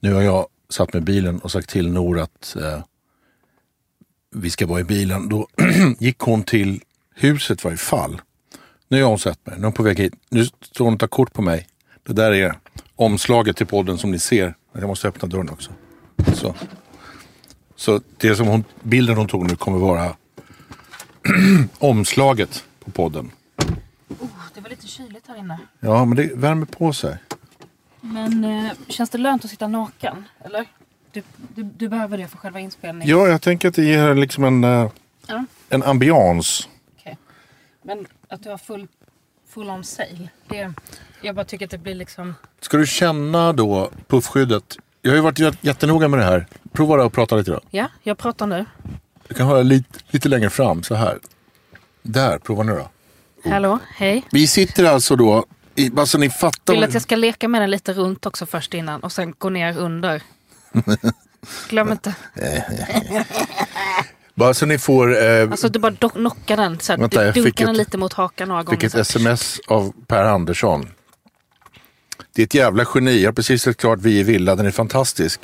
Nu har jag satt mig i bilen och sagt till Nor att eh, vi ska vara i bilen. Då gick hon till huset varje fall. Nu har hon sett mig, nu är hon på väg hit. Nu står hon och tar kort på mig. Det där är omslaget till podden som ni ser. Jag måste öppna dörren också. Så, så det som hon, bilden hon tog nu kommer vara omslaget på podden. Oh, det var lite kyligt här inne. Ja, men det värmer på sig. Men eh, känns det lönt att sitta naken? Eller? Du, du, du behöver det för själva inspelningen? Ja, jag tänker att det ger liksom en, eh, Ja. en ambians. Okej. Men att du har full, full on sail. Det, jag bara tycker att det blir liksom... Ska du känna då puffskyddet? Jag har ju varit jät- jättenoga med det här. Prova att prata lite då. Ja, jag pratar nu. Du kan hålla lite, lite längre fram, så här. Där, prova nu då. Hallå, hej. Vi sitter alltså då, i, bara så ni fattar. Vill att jag ska leka med den lite runt också först innan och sen gå ner under. Glöm inte. Bara så ni får, eh, Alltså du bara knockar den. Så här, Vänta, du dunkar ett- den lite mot hakan några gånger. fick ett sms av Per Andersson. Det är ett jävla geni. Jag har precis sett klart Vi i villa. Den är fantastisk.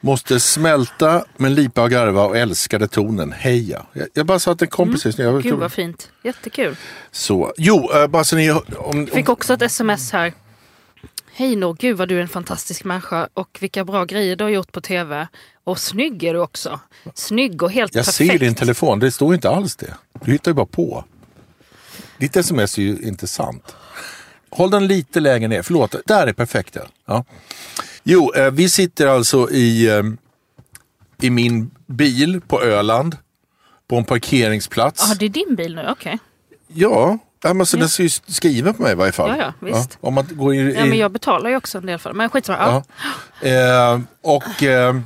Måste smälta men lipa och garva och älskade tonen. Heja. Jag, jag bara sa att en kompis mm. jag, Gud vad fint. Jättekul. Så, jo, eh, bara så ni... Om, om, Fick också ett sms här. Hej Nor, gud vad du är en fantastisk människa och vilka bra grejer du har gjort på tv. Och snygg är du också. Snygg och helt jag perfekt. ser din telefon, det står inte alls det. Du hittar ju bara på. Ditt sms är ju inte sant. Håll den lite lägre ner, förlåt. Där är perfekt. ja. Ja. Jo, eh, vi sitter alltså i, eh, i min bil på Öland. På en parkeringsplats. Ja, det är din bil nu, okej. Ja, ja men så den ser ju skriven på mig i varje fall. Ja, ja, visst. om man går in i... Ja, men jag betalar ju också en del för det. Men skitsamma. Ja. Ja. Eh, och eh,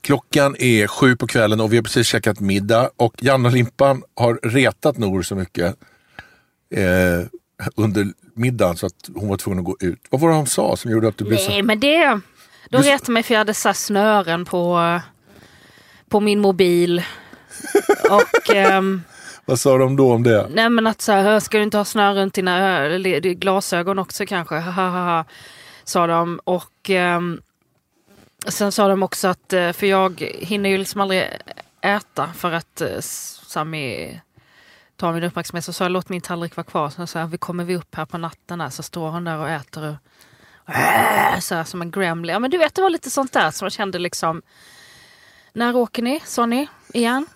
klockan är sju på kvällen och vi har precis käkat middag. Och Janne och Limpan har retat Nor så mycket eh, under middagen så att hon var tvungen att gå ut. Vad var det hon sa som gjorde att du blev så... Nej, men det... Du- retade mig för jag hade så snören på, på min mobil. Och... ehm, Vad sa de då om det? Nej men att så här, ska du inte ha snören runt dina glasögon också kanske? Hahaha, sa de. Och ehm, sen sa de också att, eh, för jag hinner ju liksom aldrig äta för att eh, Sami tar min uppmärksamhet. Så sa jag låt min tallrik vara kvar. Så sa jag, vi kommer vi upp här på natten här, så står hon där och äter så här, som en gremlin. Ja men du vet det var lite sånt där som jag kände liksom. När åker ni? Ni? Igen?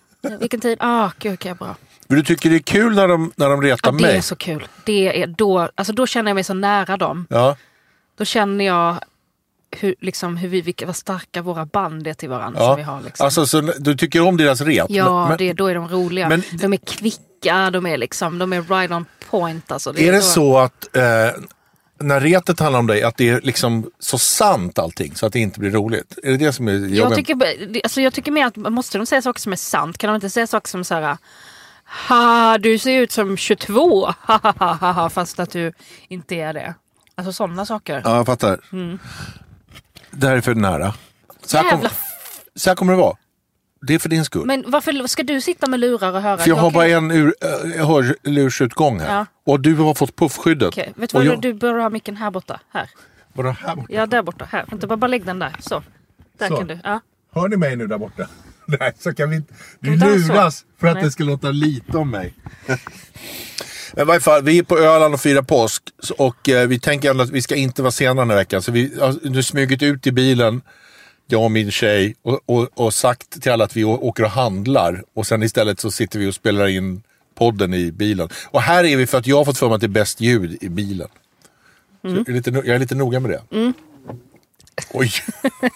Vilken tid? Ah, gud, okej, bra. Men du tycker det är kul när de, när de retar Ja, det mig? är så kul. Det är då, alltså då känner jag mig så nära dem. Ja. Då känner jag hur, liksom, hur vi, vilka, vad starka våra band är till varandra. Som vi har, liksom. Alltså, så du tycker om deras rep? ja, men, det, då är de roliga. men- de är kvicka, de är, liksom, de är right on point. Alltså. Är det då- så att eh, när retet handlar om dig, att det är liksom så sant allting så att det inte blir roligt? Är det det som är Jag jobben? tycker, det- alltså jag tycker mer att måste de säga saker som är sant? Kan de inte säga saker som så här Ha, du ser ut som 22, ha, ha, ha, ha, fast att du inte är det. Alltså sådana saker. Ja, jag fattar. Det här är för nära. Så här, kom, så här kommer det vara. Det är för din skull. Men varför ska du sitta med lurar och höra? för jag har bara en ur, äh, hörlursutgång här. Ja. Och du har fått puffskyddet. Okej, vet du vad? jag- Du bör ha micken här borta. Här. Vadå här borta? Ja, där borta. Här. Vänta, bara, bara lägg den där. Så. Där Så. kan du. Ja. Hör ni mig nu där borta? Nej, så kan vi inte... Du luras för att Nej. det ska låta lite om mig. Men i varje fall, vi är på Öland och firar påsk. Och eh, vi tänker ändå att vi ska inte vara sena den här veckan. Så vi har nu smugit ut i bilen, jag och min tjej, och, och, och sagt till alla att vi åker och handlar. Och sen istället så sitter vi och spelar in podden i bilen. Och här är vi för att jag har fått för mig att det är bäst ljud i bilen. Så jag, är lite, jag är lite noga med det. Oj,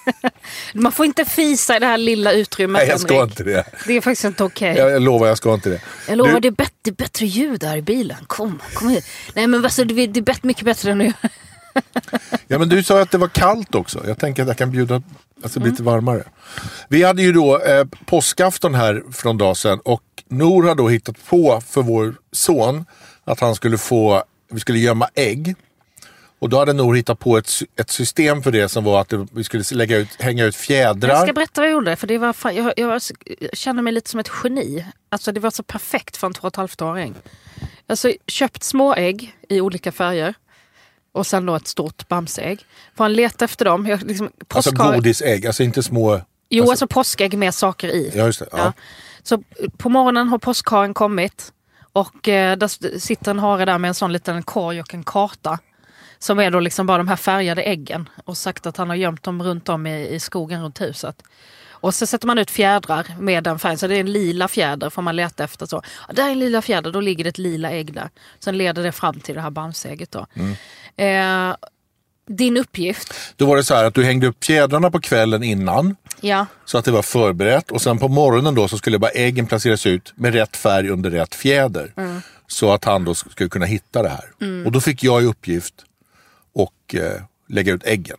Man får inte fisa i det här lilla utrymmet, nej jag ska Henrik. inte det. Det är faktiskt inte okej. Jag, jag lovar, jag ska inte det. Jag lovar, Du- det, är bättre, det är bättre ljud här i bilen. Kom, kom hit. Nej men alltså, det är mycket bättre än nu. Ja, men du sa att det var kallt också. Jag tänker att jag kan bjuda alltså, Mm. lite varmare. Vi hade ju då eh, påskafton här för någon dag sedan och Nor har då hittat på för vår son att han skulle få, vi skulle gömma ägg. Och då hade Nor hittat på ett, ett system för det som var att vi skulle lägga ut, hänga ut fjädrar. Jag ska berätta vad jag gjorde. För det var fan, jag, jag, jag känner mig lite som ett geni. Alltså det var så perfekt för en två och ett halvt åring. Alltså köpt små ägg i olika färger. Och sen då ett stort bamseägg. Får han leta efter dem? Jag, liksom, Alltså påskhare- godisägg, alltså inte små... Jo, alltså- alltså, påskägg med saker i. Ja, just det. Ja. Ja. Så på morgonen har påskharen kommit och eh, där sitter en hare där med en sån liten korg och en karta. Som är då liksom bara de här färgade äggen och sagt att han har gömt dem runt om i, i skogen runt huset. Och så sätter man ut fjädrar med den färgen, så det är en lila fjäder får man leta efter. Så. Där är en lila fjäder, då ligger det ett lila ägg där. Sen leder det fram till det här bamsägget då. Eh, din uppgift, Då var det så här att du hängde upp fjädrarna på kvällen innan. ja. Så att det var förberett och sen på morgonen då så skulle bara äggen placeras ut med rätt färg under rätt fjäder. Så att han då skulle kunna hitta det här. Och då fick jag i uppgift och eh, lägga ut äggen.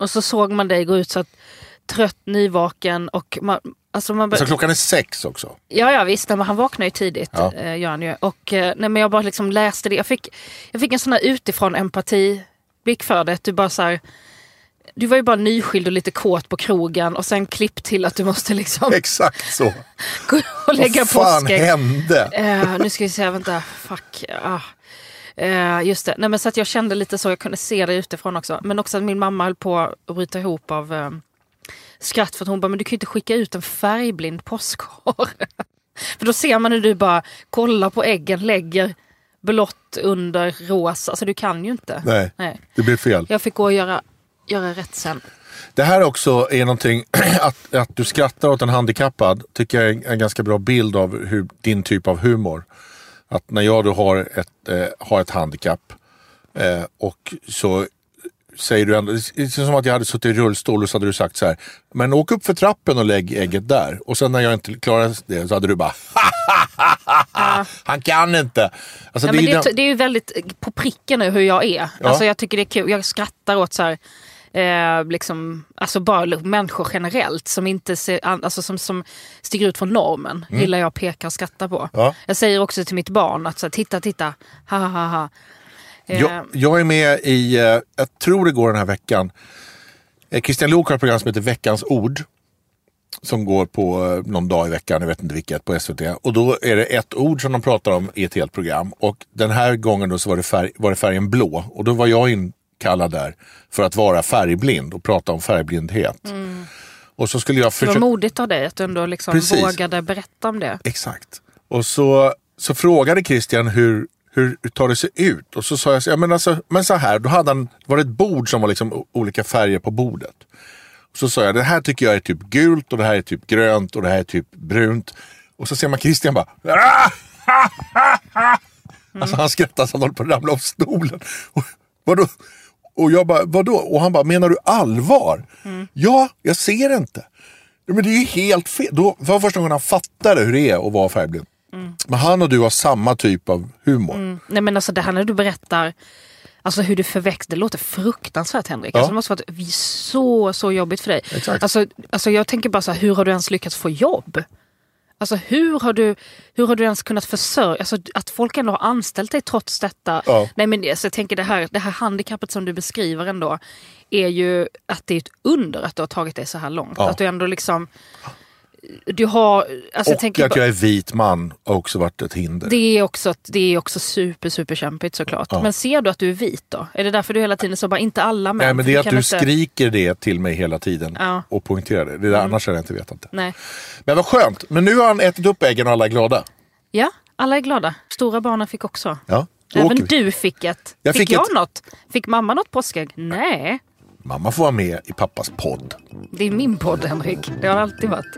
Och så såg man dig gå ut så att trött, nyvaken och man, alltså man Så klockan är sex också. Ja, ja visst, nej, men han vaknar ju tidigt. Ja. Eh, gör han ju. Och, eh, nej, men jag bara liksom läste det. Jag fick, jag fick en sån här utifrån empatiblick för det. Du, bara så här, du var ju bara nyskild och lite kåt på krogen och sen klipp till att du måste liksom Exakt så. gå och lägga Vad fan påskägg. hände? Eh, nu ska vi se, vänta. Fuck. Ah. Eh, just det. Nej, men så att jag kände lite så, jag kunde se det utifrån också. Men också att min mamma höll på att bryta ihop av eh, skratt för att hon bara, men du kan ju inte skicka ut en färgblind påskhare. för då ser man hur du bara kollar på äggen, lägger blått under rosa. Alltså du kan ju inte. Nej, Nej. det blev fel. Jag fick gå och göra, göra rätt sen. Det här också är någonting, att, att du skrattar åt en handikappad tycker jag är en ganska bra bild av hur, din typ av humor. Att när jag då har ett, eh, har ett handikapp eh, och så säger du ändå, det är som att jag hade suttit i rullstol och så hade du sagt så här, men åk upp för trappen och lägg ägget där. Och sen när jag inte klarade det så hade du bara, han kan inte. Alltså, Ja, det men är det, den- det är ju väldigt på pricken nu hur jag är. Ja. Alltså, jag tycker det är kul. Jag skrattar åt så här, eh, liksom, alltså bara människor generellt som inte ser, alltså som, som stiger ut från normen. Gillar jag att peka och skratta på. Mm. Ja. Jag säger också till mitt barn att så här, titta, titta, ha ha ha, ha. Eh, Jag, jag är med i, eh, jag tror det går den här veckan, eh, Christian Lok har ett program som heter Veckans ord. Som går på någon dag i veckan, jag vet inte vilket, på SVT. Och då är det ett ord som de pratar om i ett helt program. Och den här gången då så var det, färg, var det färgen blå. Och då var jag inkallad där för att vara färgblind och prata om färgblindhet. Och så skulle jag det var försöka... modigt av dig att du ändå liksom Precis. vågade berätta om det. Exakt. Och så, så frågade Christian hur, hur tar det sig ut? Och så sa jag, så, ja, men, alltså, men så här, då hade han, var det ett bord som var liksom olika färger på bordet. Och så sa jag, det här tycker jag är typ gult och det här är typ grönt och det här är typ brunt. Och så ser man Christian bara, "Ah!" Alltså han skrattar så han håller på att ramla av stolen. Och, vadå? Och jag bara, vadå? Och han bara, menar du allvar? Ja, jag ser inte. Men det är ju helt fel. Då var första gången han fattade hur det är att vara färgblind. Men han och du har samma typ av humor. Nej men alltså det här när du berättar Alltså hur du förväxte, det låter fruktansvärt Henrik. Ja. Alltså, det måste varit så, så jobbigt för dig. Exakt. Alltså, alltså jag tänker bara så här, hur har du ens lyckats få jobb? Alltså hur har du, hur har du ens kunnat försörja, alltså att folk ändå har anställt dig trots detta. Ja. Nej men alltså, jag tänker det här, det här handikappet som du beskriver ändå är ju att det är ett under att du har tagit dig så här långt. Ja. Att du ändå liksom, du har, alltså Och tänker att bara- jag är vit man har också varit ett hinder. det är också, det är också super, super kämpigt såklart. Ja. Men ser du att du är vit då? Är det därför du hela tiden så bara, inte alla män? Nej, men det är att du inte- skriker det till mig hela tiden Ja. och poängterar det. det är annars hade jag inte vetat det. Nej. Men vad skönt. Men nu har han ätit upp äggen och alla är glada. Ja, alla är glada. Stora barnen fick också. Ja, Även du fick ett. Jag fick, fick jag ett- något? Fick mamma något påskägg? Nej, Mamma får vara med i pappas podd. det är min podd Henrik. Det har alltid varit.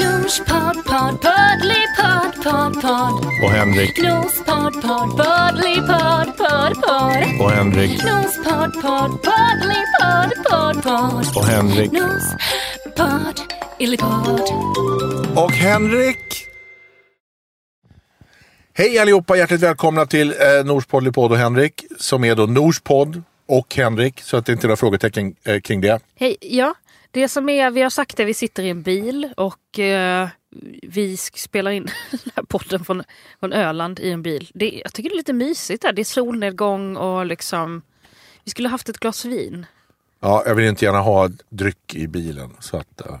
Nosepodd, podd, poddlypodd, podd, podd. Och Henrik. Nosepodd, podd, poddlypodd, podd, podd. Och Henrik. Nosepodd, podd, poddlypodd, podd, podd. Och Henrik. Och Henrik. Hej allihopa, hjärtligt välkomna till eh, Nors podd, och Henrik. Som är då Nors podd och Henrik. Så att det inte är några frågetecken eh, kring det. Hej, ja. Det som är, vi har sagt det, vi sitter i en bil och eh, vi spelar in den här podden från, från Öland i en bil. Det, jag tycker det är lite mysigt där. Det är solnedgång och liksom... Vi skulle haft ett glas vin. Ja, jag vill inte gärna ha dryck i bilen. Så att eh,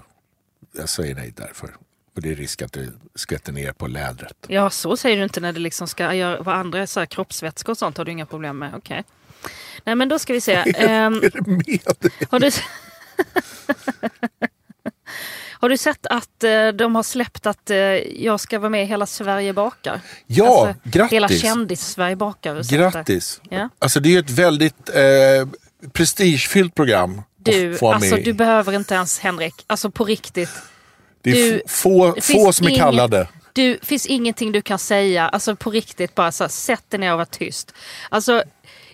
jag säger nej därför. Och det är risk att det skvätter ner på lädret. Ja, så säger du inte när det liksom ska göra vad andra så här, kroppsvätskor och sånt har du inga problem med. Okej. Nej men då ska vi se. Med? har, du... har du sett att eh, de har släppt att eh, jag ska vara med i Hela Sverige bakar? Ja, Alltså, grattis! Hela kändis-Sverige bakar. Grattis! Ja. Alltså det är ett väldigt eh, prestigefyllt program. Du, alltså med du behöver inte ens Henrik. Alltså på riktigt. Det är du- få, få som är kallade. Du, finns ingenting du kan säga. Alltså på riktigt, bara så här, sätt dig ner och var tyst. Alltså,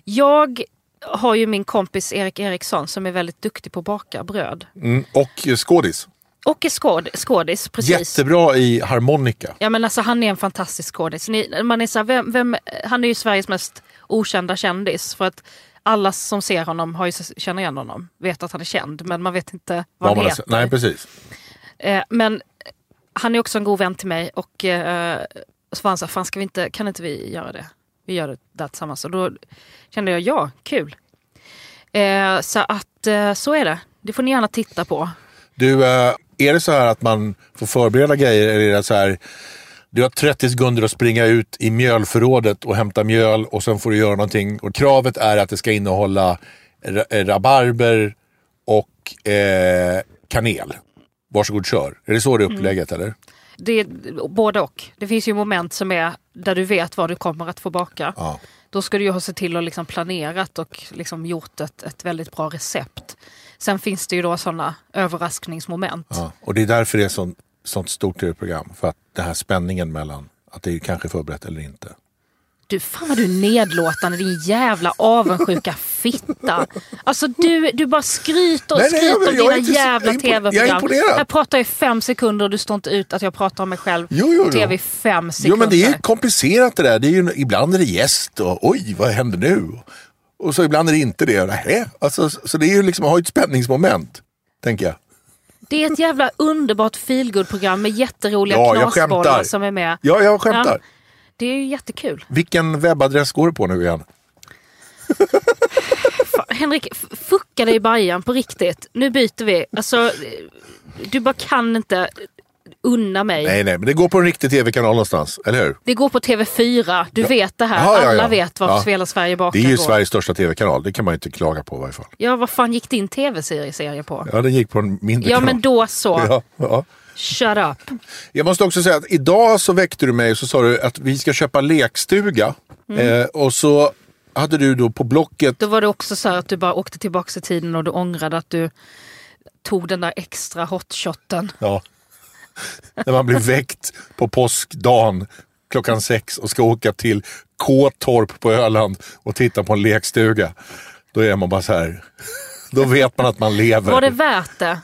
jag har ju min kompis Erik Eriksson som är väldigt duktig på att baka bröd. Mm. Och skådis. Och är skåd, skådis, precis. Jättebra i harmonika. Ja men alltså han är en fantastisk skådis. Ni, man är så här, vem, vem, han är ju Sveriges mest okända kändis. För att alla som ser honom har ju, känner igen honom. Vet att han är känd men man vet inte vad Vad han heter. Nej, precis. Eh, men han är också en god vän till mig och eh, så var han så här, fan ska vi inte, kan inte vi göra det? Vi gör det där tillsammans. Och då kände jag, ja, kul. Eh, så att eh, så är det. Det får ni gärna titta på. Du, eh, är det så här att man får förbereda grejer? Eller är det så här, du har 30 sekunder att springa ut i mjölförrådet och hämta mjöl och sen får du göra någonting. Och kravet är att det ska innehålla eh, rabarber och eh, kanel. Varsågod kör. Är det så det är upplägget eller? Det är både och. Det finns ju moment som är där du vet vad du kommer att få baka. Ja. Då ska du ju ha sett till att liksom planerat och liksom gjort ett, ett väldigt bra recept. Sen finns det ju då sådana överraskningsmoment. Ja. Och det är därför det är sånt, sånt stort tv-program. För att den här spänningen mellan att det är kanske förberett eller inte. Du, fan vad du är nedlåtande din jävla avundsjuka fitta. Alltså du, du bara skryter och Nej, nej, skryter jag- om dina jävla impo- jag är tv-program. imponerad. Jag pratar i fem sekunder och du står inte ut att jag pratar om mig själv Jo, jo, på jo. tv i fem sekunder. Jo men det är komplicerat det där. Det är ju, ibland är det gäst och oj vad händer nu? Och så ibland är det inte det. Nähä. Alltså, så det är ju liksom, har ett spänningsmoment. Tänker jag. Det är ett jävla underbart feelgood-program med jätteroliga Ja, knasbollar som är med. Ja, jag skämtar. Ja. Det är ju jättekul. Vilken webbadress går du på nu igen? Fan, Henrik, fucka dig i bajan på riktigt. Nu byter vi. Alltså, du bara kan inte unna mig. Nej, nej, men det går på en riktig tv-kanal någonstans, eller hur? Det går på TV4. Du vet det här. Ja, ja, ja. Alla vet var Ja. Spela Sverige bakar Det är ju går. Sveriges största tv-kanal. Det kan man ju inte klaga på i varje fall. Ja, vad fan gick din tv-serie serie på? Ja, den gick på en mindre Ja, kanal. men då så. Shut up. Jag måste också säga att idag så väckte du mig och så sa du att vi ska köpa lekstuga. Mm. Eh, och så hade du då på Blocket Då var det också så att du bara åkte tillbaka i tiden och du ångrade att du tog den där extra hotshoten. Ja. När man blir väckt på påskdagen klockan sex och ska åka till Kåtorp på Öland och titta på en lekstuga. Då är man bara så här. Då vet man att man lever. Var det värt det?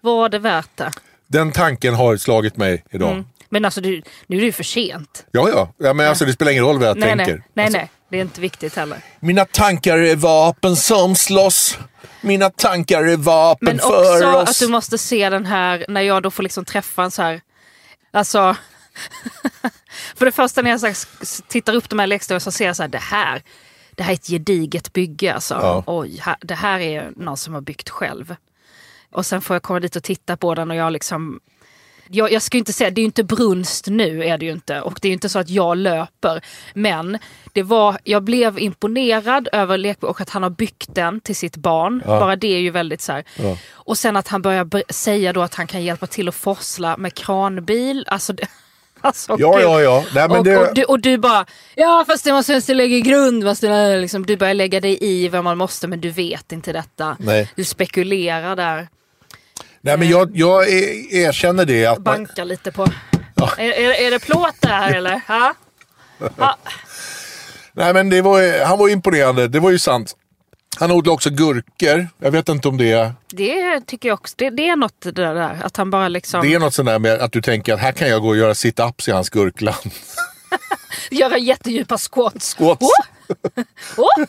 Var det värt det? Den tanken har slagit mig idag. Mm. Men alltså, du, nu är det ju för sent. Ja, ja. ja men alltså, det spelar ingen roll vad jag Nej, tänker. nej, nej, Alltså, nej. Det är inte viktigt heller. Mina tankar är vapen som slåss. Mina tankar är vapen Men för också oss. att du måste se den här, när jag då får liksom träffa en så här, alltså. för det första när jag här, tittar upp de här lekstugorna så ser jag så här, det här, det här är ett gediget bygge alltså. Ja. Oj, här, det här är någon som har byggt själv. Och sen får jag komma dit och titta på den och jag liksom jag, jag ska inte säga, det är ju inte brunst nu är det ju inte. Och det är ju inte så att jag löper. Men det var, jag blev imponerad över lek och att han har byggt den till sitt barn. Bara det är ju väldigt så här. Ja. Och sen att han börjar säga då att han kan hjälpa till att forsla med kranbil. Alltså, det, alltså Ja, ja, ja. Nej, och, det... och, du, och du bara, ja fast det måste lägga grund. Det, liksom, du börjar lägga dig i vad man måste men du vet inte detta. Nej. Du spekulerar där, Nej, men jag, jag er- erkänner det. Att man, bankar lite på. Är, är, är det plåt där eller? Ha? Ha? nej, men det var, han var imponerande. Det var ju sant. Han odlar också gurkor. Jag vet inte om det är... Det tycker jag också. Det, det är något det där att han bara liksom Det är något sånt där med att du tänker att här kan jag gå och göra sit-ups i hans gurkland. gör jättedjupa squats. Squats. Oh! Oh!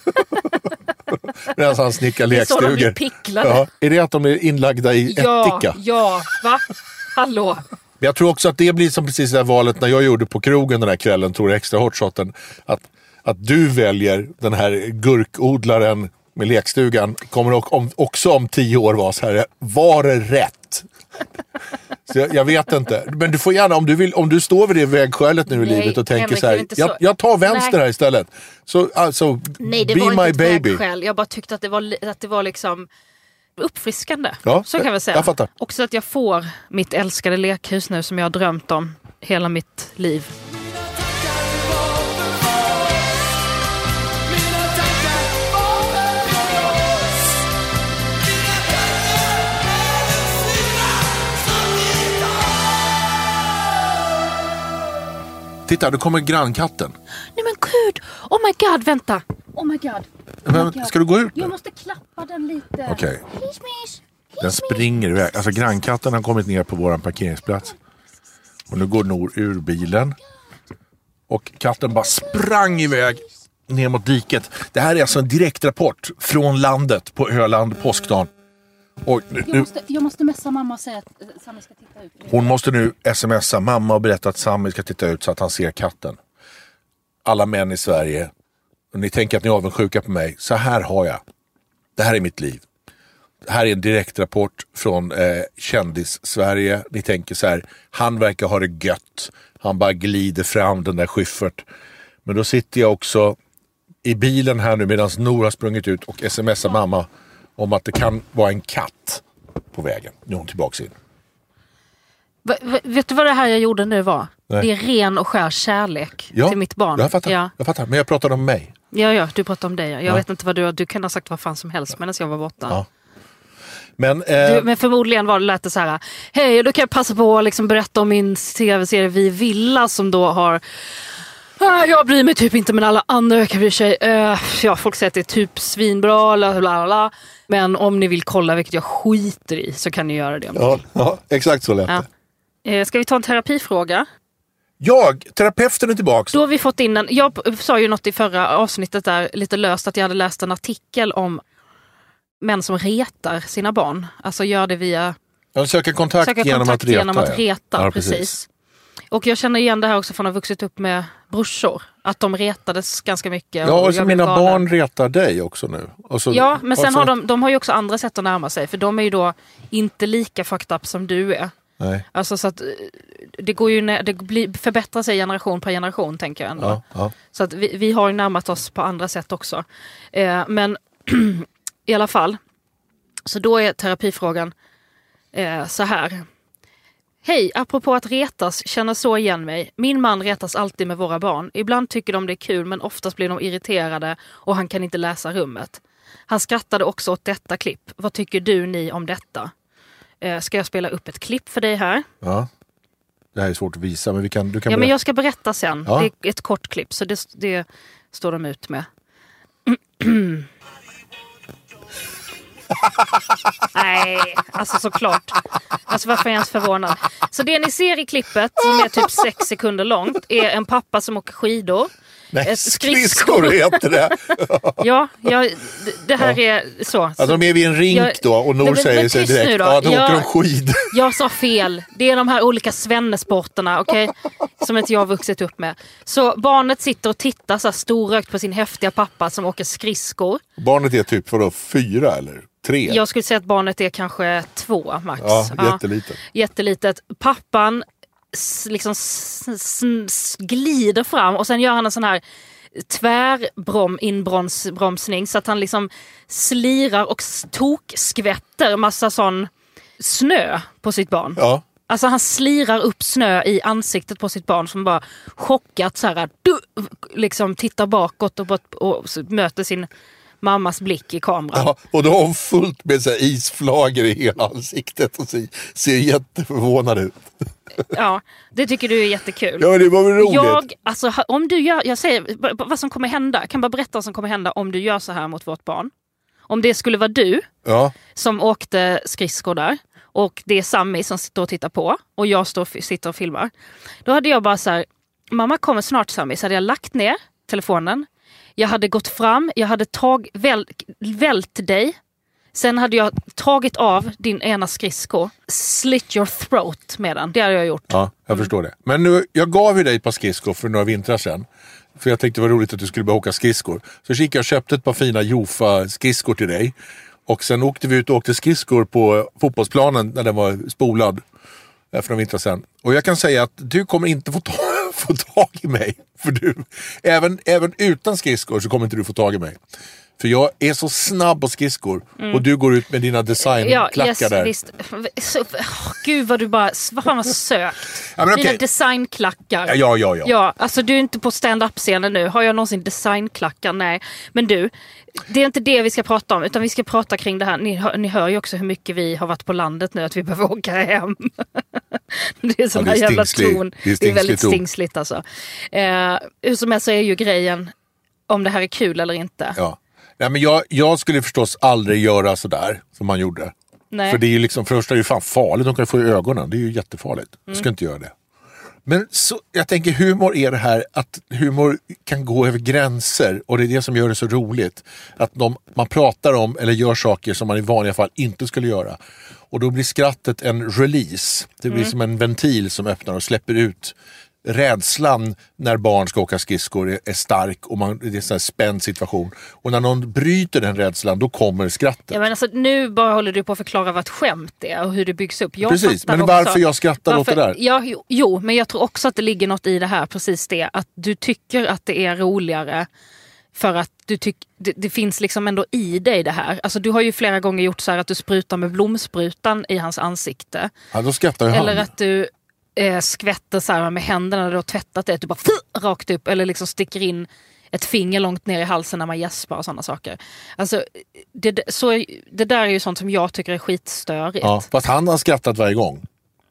Medan han snickar Det är så de blir lekstugor. picklade. Ja. Är det att de är inlagda i Ja, ättika? ja, va? Hallå? Men jag tror också att det blir som precis det här valet när jag gjorde på krogen den här kvällen, tror jag, extra hotshoten. Att, att du väljer den här gurkodlaren med lekstugan kommer också om tio år vara så här, var det rätt? Jag, jag vet inte. Men du får gärna, om du, vill, om du står vid det vägskälet nu i Nej, livet och tänker Henrik, så här, jag, jag tar vänster Nej. här istället. Så alltså, Nej, det be var my inte baby. vägskäl. Jag bara tyckte att det var, att det var liksom uppfriskande. Ja, så kan jag väl säga. jag fattar. Också att jag får mitt älskade lekhus nu som jag har drömt om hela mitt liv. Titta, nu kommer grannkatten. Nej men gud! Oh my god, vänta! Oh my god. Men, ska du gå ut nu? Jag måste klappa den lite. Okej. Den springer iväg. Alltså grannkatten har kommit ner på våran parkeringsplats. Och nu går Nor ur bilen. Och katten bara sprang iväg ner mot diket. Det här är alltså en direktrapport från landet på Öland påskdagen. Och nu, Jag måste, jag måste messa mamma och säga att eh, Sami ska titta ut. hon måste nu smsa mamma och berätta att Sami ska titta ut så att han ser katten. Alla män i Sverige, ni tänker att ni är avundsjuka på mig. Så här har jag. Det här är mitt liv. Det här är en direktrapport från eh, kändis-Sverige. Ni tänker så här, han verkar ha det gött. Han bara glider fram den där Schyffert. Men då sitter jag också i bilen här nu medan Nora sprungit ut och smsar mamma om att det kan vara en katt på vägen. Nu är hon tillbaka in. Va, va, vet du vad det här jag gjorde nu var? Nej. Det är ren och skär kärlek till mitt barn. Jag fattar, Ja. jag fattar. Men jag pratade om mig. Ja, ja, du pratar om dig. ja. Jag Ja. vet inte vad du Du kan ha sagt vad fan som helst medan jag var borta. Ja. Men, eh, Du, men förmodligen var det lät det så här. Hej, då kan jag passa på att liksom berätta om min tv-serie Vi Villa som då har Ah, Jag bryr mig typ inte men alla andra kan bry sig. Eh, ja, folk säger att det är typ svinbra, bla, bla, bla. Men om ni vill kolla, vilket jag skiter i, så kan ni göra det. ja, ja, exakt så lät Ja. det. Eh, ska vi ta en terapifråga? Jag, terapeuten är tillbaks. Då har vi fått in en, jag sa ju något i förra avsnittet där lite löst att jag hade läst en artikel om män som retar sina barn. Alltså gör det via Jag söker kontakt, söka genom, kontakt att reta, genom att ja. reta. Ja, precis. Och jag känner igen det här också från att ha vuxit upp med brorsor. Att de retades ganska mycket. Ja, och så jag blev mina galen. barn retar dig också nu. Och så, Ja, men sen och så, har de, de har ju också andra sätt att närma sig. För de är ju då inte lika fucked up som du är. Nej, Alltså så att eh, det, går ju, det blir, förbättrar sig generation per generation tänker jag ändå. ja, ja. Så att vi, vi har ju närmat oss på andra sätt också. Eh, men i alla fall, så då är terapifrågan eh, så här. Hej, apropå att retas, känner så igen mig. Min man retas alltid med våra barn. Ibland tycker de det är kul men oftast blir de irriterade och han kan inte läsa rummet. Han skrattade också åt detta klipp. Vad tycker du ni om detta? Eh, ska jag spela upp ett klipp för dig här? ja. Det här är svårt att visa, men vi kan, du kan Ja, men jag ska berätta sen. Ja. Det är ett kort klipp, så det, det står de ut med. Nej, alltså såklart. Alltså varför är jag ens förvånad? Så det ni ser i klippet, som är typ sex sekunder långt, är en pappa som åker skidor. Nej, skridskor heter det. Ja, ja det, här är så. Ja, de är vid en rink Jag- då och Nor säger sig direkt nu då. ja, då Jag- åker de skidor. Jag sa fel. Det är de här olika svennesporterna, okej? Som inte jag har vuxit upp med. Så barnet sitter och tittar så här storögt på sin häftiga pappa som åker skridskor. Barnet är typ vadå, fyra eller tre? Jag skulle säga att barnet är kanske två max. Ja, jättelitet. jättelitet. Pappan liksom glider fram och sen gör han en sån här tvärinbromsning så att han liksom slirar och tokskvätter massa sån snö på sitt barn. Ja, Alltså han slirar upp snö i ansiktet på sitt barn som bara chockat så här, du, liksom tittar bakåt och, och möter sin mammas blick i kameran. ja, och då har hon fullt med så isflagor i hela ansiktet och ser, ser jätteförvånad ut. Ja, det tycker du är jättekul. Ja, det var väl roligt? Jag, alltså, om du gör, jag säger vad som kommer hända. Jag kan bara berätta vad som kommer hända om du gör så här mot vårt barn. Om det skulle vara du Ja, som åkte skridskor där och det är Sammy som står och tittar på och jag står, sitter och filmar. Då hade jag bara så här, mamma kommer snart Sammy, så hade jag lagt ner telefonen. Jag hade gått fram, jag hade tag, väl, vält dig. Sen hade jag tagit av din ena skridsko, slit your throat med den. Det hade jag gjort. ja jag förstår det. Men nu, jag gav ju dig ett par skridskor för några vintrar sedan. För jag tänkte det var roligt att du skulle börja åka skridskor. Så gick jag och köpte ett par fina Jofa-skridskor till dig. Och sen åkte vi ut och åkte skridskor på fotbollsplanen när den var spolad eh, för några vintrar sedan. Och jag kan säga att du kommer inte få, ta, få tag i mig. För du, även, även utan skridskor så kommer inte du få tag i mig. För jag är så snabb på skridskor och du går ut med dina Ja, designklackar yes, där. visst. Så, åh, gud vad du bara, fan vad sökt. Ja, Dina okej. designklackar. Ja, ja, ja. ja. Ja, alltså du är inte på stand-up-scenen nu. Har jag någonsin designklackar? Nej. Men du, det är inte det vi ska prata om. Utan vi ska prata kring det här. Ni, hör- ni hör ju också hur mycket vi har varit på landet nu. Att vi behöver åka hem. det är sån Ja, här det är jävla ton. Det är Det är väldigt ton. stingsligt alltså. Eh, hur som helst så är ju grejen om det här är kul eller inte. Ja. Nej, men jag, jag skulle förstås aldrig göra sådär som man gjorde. Nej. För det är ju liksom, för första är det ju fan farligt, de kan få i ögonen. Det är ju jättefarligt. Mm. Jag ska inte göra det. Men så, jag tänker humor är det här att humor kan gå över gränser och det är det som gör det så roligt. Att de, man pratar om eller gör saker som man i vanliga fall inte skulle göra. Och då blir skrattet en release. Det blir Mm. som en ventil som öppnar och släpper ut rädslan när barn ska åka skridskor är, stark och man, det är en sån spänd situation. Och när någon bryter den rädslan då kommer skrattet. Ja, men alltså, nu bara håller du på att förklara vad ett skämt är och hur det byggs upp. Jag Precis, men också- varför jag skrattar åt det där? Ja, jo, jo, men jag tror också att det ligger något i det här, precis det. Att du tycker att det är roligare för att du tyck, det, det finns liksom ändå i dig det här. Alltså, du har ju flera gånger gjort så att du sprutar med blomsprutan i hans ansikte. Ja, då skrattar ju Eller han. att du eh, skvätter så här med händerna när du har tvättat det. Att du bara fuh, rakt upp eller liksom sticker in ett finger långt ner i halsen när man gäspar och sådana saker. Alltså, det, så, det där är ju sånt som jag tycker är skitstörigt. Ja, fast han har skrattat varje gång.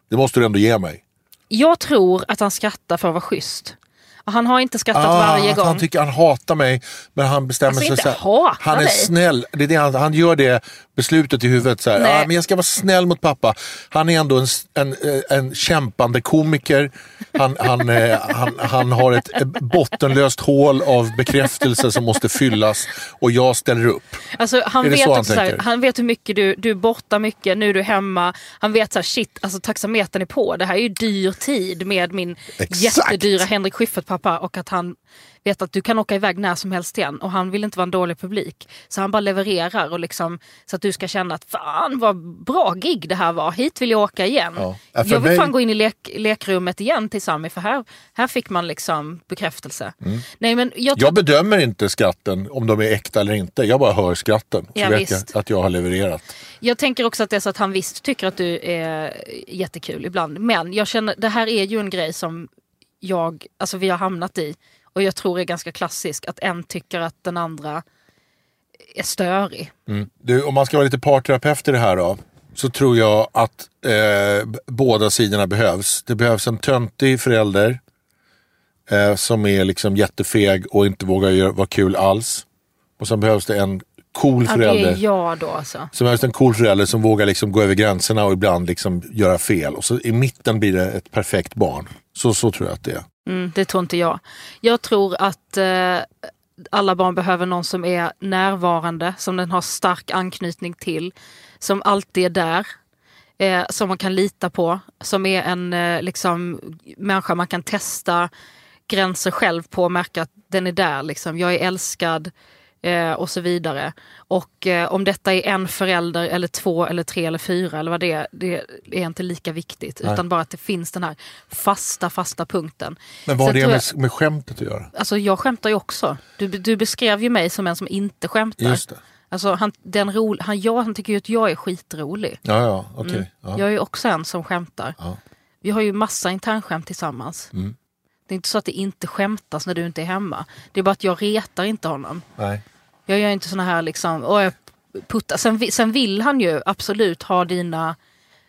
Det måste du ändå ge mig. Jag tror att han skrattar för att vara schysst. Han har inte skrattat Ah, varje gång. Han tycker han hatar mig, men han bestämmer Alltså, sig inte så Han är dig. snäll. Det är det han, han gör det beslutet i huvudet. Så här, ah, men jag ska vara snäll mot pappa. Han är ändå en, en, eh, en kämpande komiker. Han, han, eh, han, han har ett bottenlöst hål av bekräftelse som måste fyllas och jag ställer upp. Alltså, han, Är vet så han så här, han vet hur mycket du, du är borta mycket, nu är du hemma. Han vet så här, shit, alltså taxametern är på. Det här är ju dyr tid med min Exakt. jättedyra Henrik Schyffert-pappa och att han vet att du kan åka iväg när som helst igen och han vill inte vara en dålig publik. Så han bara levererar och liksom, så att du ska känna att fan vad bra gig det här var, hit vill jag åka igen. Ja. Jag vill mig- fan gå in i lek, lekrummet igen till Sami för här, här fick man liksom bekräftelse. Mm. Nej, men jag Jag bedömer inte skratten om de är äkta eller inte. Jag bara hör skratten. Så Ja, vet visst. jag att jag har levererat. Jag tänker också att det är så att han visst tycker att du är jättekul ibland. Men jag känner, det här är ju en grej som jag, alltså vi har hamnat i. Och jag tror är ganska klassisk. Att en tycker att den andra är störig. Du, om man ska vara lite parterapeut i det här då. Så tror jag att eh, båda sidorna behövs. Det behövs en töntig förälder. Eh, som är liksom jättefeg och inte vågar göra, vara kul alls. Och sen behövs det en cool Ja, det förälder. är jag då alltså. Sen behövs det en cool förälder som vågar liksom gå över gränserna och ibland liksom göra fel. Och så i mitten blir det ett perfekt barn. Så, så tror jag att det är. Mm, det tror inte jag. Jag tror att eh, alla barn behöver någon som är närvarande, som den har stark anknytning till, som alltid är där, eh, som man kan lita på, som är en eh, liksom, människa man kan testa gränser själv på och märka att den är där. Liksom. Jag är älskad eh, och så vidare. Och eh, om detta är en förälder eller två eller tre eller fyra eller vad det är, det är inte lika viktigt. Nej. Utan bara att det finns den här fasta, fasta punkten. Men vad har det med, jag- med skämtet att göra? Alltså jag skämtar ju också. Du, du beskrev ju mig som en som inte skämtar. Just det. Alltså han, den ro, han, ja, han tycker ju att jag är skitrolig. Ja, ja, okej. Mm. Ja. Jag är också en som skämtar. Ja. Vi har ju massa internskämt tillsammans. Mm. Det är inte så att det inte skämtas när du inte är hemma. Det är bara att jag retar inte honom. Nej. Jag gör inte såna här liksom, åh, jag puttar. Sen, sen vill han ju absolut ha dina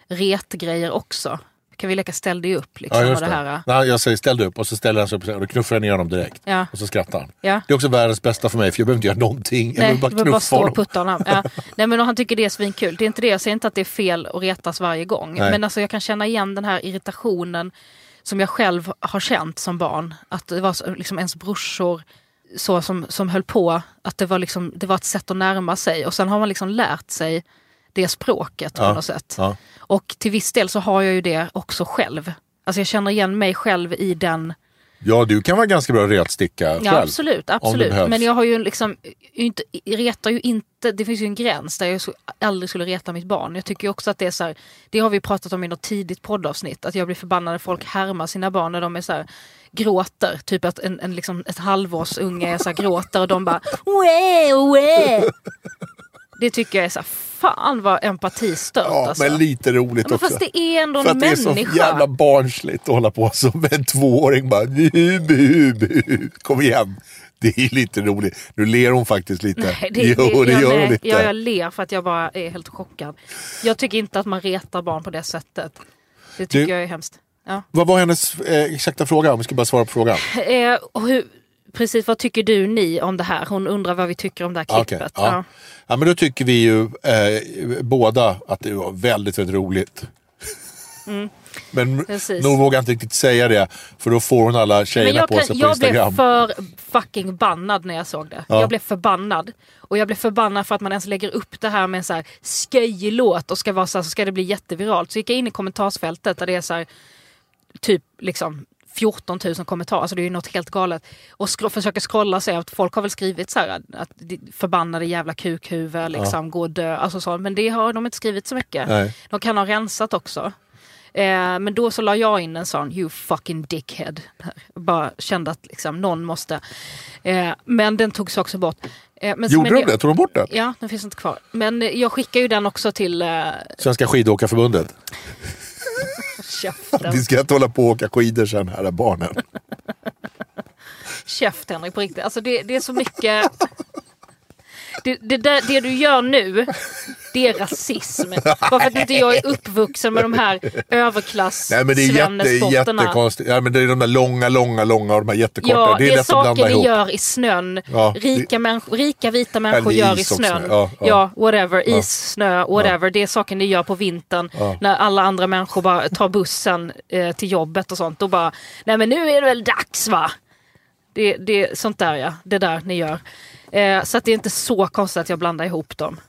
retgrejer också. Kan vi leka ställ dig upp liksom. Ja, och det det. här. Nej, jag säger ställ dig upp och så ställer han sig upp och då knuffar jag ner honom direkt. Ja. Och så skrattar han. Ja. Det är också världens bästa för mig för jag behöver inte göra någonting. Jag Nej, behöver bara du behöver bara knuffa och honom. putta honom. Ja. Nej, men han tycker det är svinkul. Det är inte det. Jag säger inte att det är fel att retas varje gång. Nej. Men alltså, jag kan känna igen den här irritationen som jag själv har känt som barn. Att det var liksom ens brorsor så som, som höll på. Att det var, liksom, det var ett sätt att närma sig. Och sen har man liksom lärt sig det språket på Ja. något sätt. Ja. Och till viss del så har jag ju det också själv. Alltså jag känner igen mig själv i den ja, du kan vara ganska bra retsticka själv. Ja absolut, absolut. Men jag har ju liksom inte, retar ju inte inte, det finns ju en gräns där jag aldrig skulle reta mitt barn. Jag tycker också att det är så här, det har vi pratat om i något tidigt poddavsnitt, att jag blir förbannad när folk härmar sina barn när de är så här, gråter. Typ att en, en, liksom, ett halvårsunge är så här, gråter och de bara Wee, wee. Det tycker jag är så här, fan vad empatistört Ja, alltså. men lite roligt Men också. fast det är ändå För en att det är så människa. jävla barnsligt att hålla på med en tvååring bara bu, bu, bu. Kom igen. Det är lite roligt. Nu ler hon faktiskt lite. Nej, det, jo, det jag, gör hon lite. Ja, jag ler för att jag bara är helt chockad. Jag tycker inte att man retar barn på det sättet. Det tycker Du- jag är hemskt. Ja. Vad var hennes eh, exakta fråga? Om vi ska bara svara på frågan. Eh, hur, precis, vad tycker du ni om det här? Hon undrar vad vi tycker om det här Ah, klippet. okej, ja. Ja, men då tycker vi ju eh, båda att det var väldigt, väldigt roligt. Men. Precis. nog vågar jag inte riktigt säga det, för då får hon alla tjejerna jag, på sig kan, på jag blev Instagram. för fucking bannad när jag såg det. Ja. Jag blev förbannad. Och jag blev förbannad för att man ens lägger upp det här med en så här skojig låt och ska vara så, här, så ska det bli jätteviralt. Så gick jag in i kommentarsfältet där det är så här, typ liksom 14 000 kommentarer, alltså det är ju något helt galet. Och skro- försöker scrolla och se att folk har väl skrivit så här att förbannade jävla kukhuvud, liksom, gå och dö. Alltså så. Men det har de inte skrivit så mycket. Nej. De kan ha rensat också. Eh, men då så la jag in en sån you fucking dickhead. Bara kände att liksom, någon måste. Eh, men den togs också bort. Eh, men, Gjorde men de det? Tog de bort den? Ja, den finns inte kvar. Men jag skickar ju den också till eh, Svenska skidåkarförbundet. käften. Vi ska inte hålla på och åka skidor sen här barnen. Käft Henrik, på riktigt. Alltså det, det är så mycket... Det, det, där, det du gör nu, det är rasism. Bara för att inte jag är uppvuxen med de här överklass Nej men det är, jätte, jättekonstigt. Ja, men det är de där långa, långa, långa och de här jättekorta. Ja, det är det är saker vi ihop. gör i snön. Ja, rika, människor, rika vita människor Eller gör i snön. ja, Ja, ja. whatever. Is, snö, whatever. Det är saker ni gör på vintern. När alla andra människor bara tar bussen eh, till jobbet och sånt. Då bara, nej men nu är det väl dags va? Det, det, sånt där ja, det där ni gör. Eh, så att det är inte så konstigt att jag blandar ihop dem.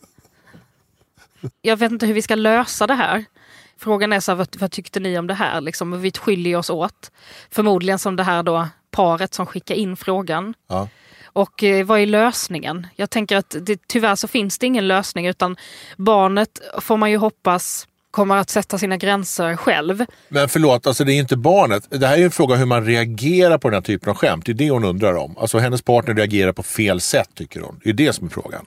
Jag vet inte hur vi ska lösa det här. Frågan är så här, vad, vad tyckte ni om det här? Liksom, vi skiljer oss åt. Förmodligen som det här då paret som skickar in frågan. Ja. Och eh, vad är lösningen? Jag tänker att det, tyvärr så finns det ingen lösning utan barnet får man ju hoppas kommer att sätta sina gränser själv. Men förlåt, alltså det är inte barnet. Det här är en fråga hur man reagerar på den här typen av skämt. Det är det hon undrar om. Alltså hennes partner reagerar på fel sätt tycker hon. Det är det som är frågan.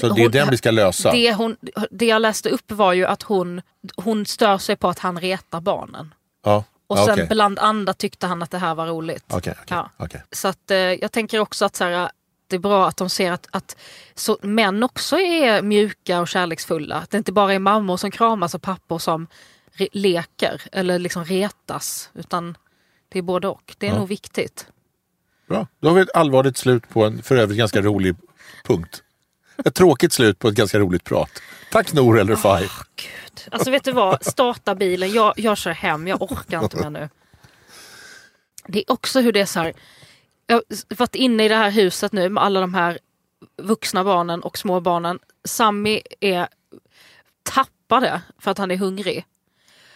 Så det är Hon- den vi ska lösa. Det, hon, det jag läste upp var ju att hon, hon stör sig på att han retar barnen. Ja. Och sen okej. bland andra tyckte han att det här var roligt. Okej, okej, Ja. okej. Så att, eh, jag tänker också att så här, det är bra att de ser att, att så, män också är mjuka och kärleksfulla. Att det inte bara är mammor som kramas och pappor som leker eller liksom retas. Utan det är både och. Det är Ja. nog viktigt. Bra. Då har vi ett allvarligt slut på en för övrigt ganska rolig punkt. Ett tråkigt slut på ett ganska roligt prat. Tack Nour El Refai. Gud. Alltså vet du vad, starta bilen, jag, jag kör hem, jag orkar inte mer nu. Det är också hur det är så här, jag har varit inne i det här huset nu med alla de här vuxna barnen och små barnen. Sammy är tappade för att han är hungrig.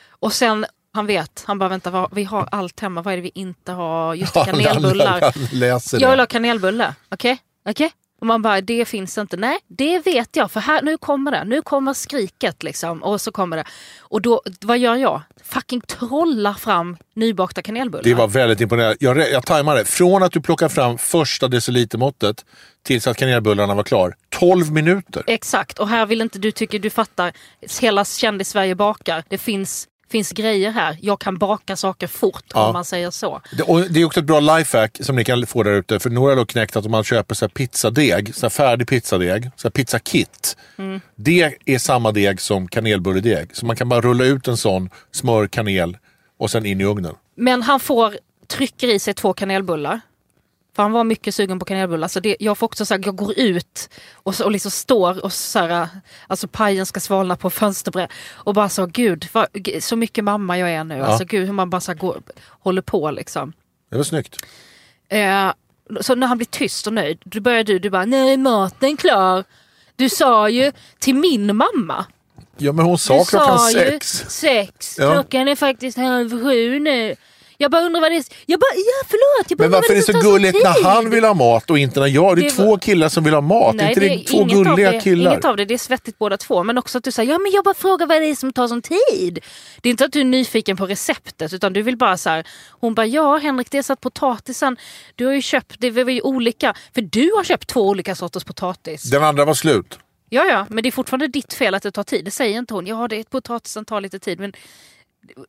Och sen, han vet, han bara vänta, vad, vi har allt hemma, vad är det vi inte har? Just det, kanelbullar. Jag vill ha kanelbulle. Okej? Okej? Och man bara, det finns inte. Nej, det vet jag. För här, nu kommer det. Nu kommer skriket liksom. Och så kommer det. Och då, vad gör jag? Fucking trollar fram nybakta kanelbullar. Det var väldigt imponerande. Jag, jag tajmade. Från att du plockar fram första decilitermåttet tills att kanelbullarna var klar. 12 minuter. Exakt. Och här vill inte du, tycker du fattar. Hela kändis-Sverige bakar. Det finns, finns grejer här. Jag kan baka saker fort Ja. om man säger så. Det, och det är också ett bra lifehack som ni kan få där ute. För några har knäckt att om man köper så här pizzadeg, så här färdig pizzadeg, så här pizzakit. Mm. Det är samma deg som kanelbulledeg. Så man kan bara rulla ut en sån, smör, kanel och sen in i ugnen. Men han får, trycker i sig två kanelbullar. För han var mycket sugen på kanelbullar. Så det, jag får också så här, jag går ut och, så, och liksom står och så här, alltså pajen ska svalna på fönsterbrädan. Och bara så, gud, vad, så mycket mamma jag är nu. Alltså gud hur man bara så här, går, håller på liksom. Det var snyggt. Eh, så när han blir tyst och nöjd, då börjar du, du bara, nej maten klar. Du sa ju till min mamma. Ja men hon sa Du klockan sa ju sex. sex. Ja. Klockan är faktiskt halv sju nu. Jag bara undrar vad det är. Jag bara, ja förlåt. Jag bara, Men varför är det så gulligt när han vill ha mat och inte när jag? Det är Det två killar som vill ha mat. Nej, inte det, är två gulliga det, killar? Inget av det, det är svettigt båda två. Men också att du säger, ja men jag bara frågar vad det är som tar sån tid. Det är inte att du är nyfiken på receptet utan du vill bara så här. Hon bara, ja Henrik det är så att potatisen, du har ju köpt, det var ju olika. För du har köpt två olika sorters potatis. Den andra var slut. Ja ja, men det är fortfarande ditt fel att det tar tid. Det säger inte hon. Ja det är potatisen tar lite tid. Men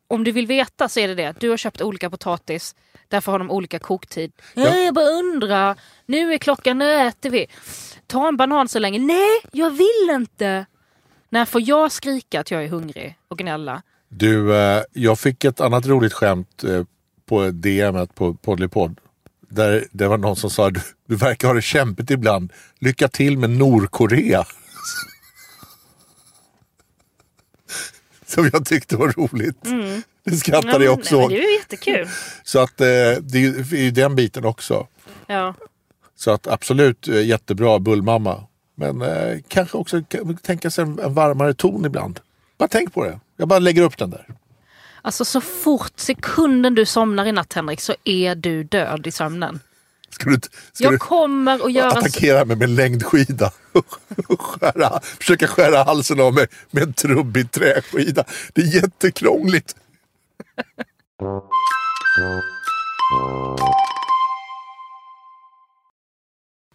om du vill veta så är det det. Du har köpt olika potatis. Därför har de olika koktid. Ja. Jag bara undrar. Nu är klockan, nu äter vi. Ta en banan så länge. Nej, jag vill inte. När får jag skrika att jag är hungrig och gnälla? Du, eh, jag fick ett annat roligt skämt eh, på DM på Poddlypodd. Där det var någon som sa du, du verkar ha det kämpigt ibland. Lycka till med Nordkorea. Som jag tyckte var roligt. Det skrattade jag men, också nej, det är ju jättekul. Så att eh, det är ju den biten också. Ja. Så att absolut eh, jättebra bullmamma. Men eh, kanske också tänka sig en, en varmare ton ibland. Bara tänk på det. Jag bara lägger upp den där. Alltså så fort sekunden du somnar i natt Henrik så är du död i sömnen. Ska du, ska Jag kommer att göra så. attackera mig med längdskida och skära, försöka skära halsen av mig med en trubbig träskida. Det är jättekrångligt.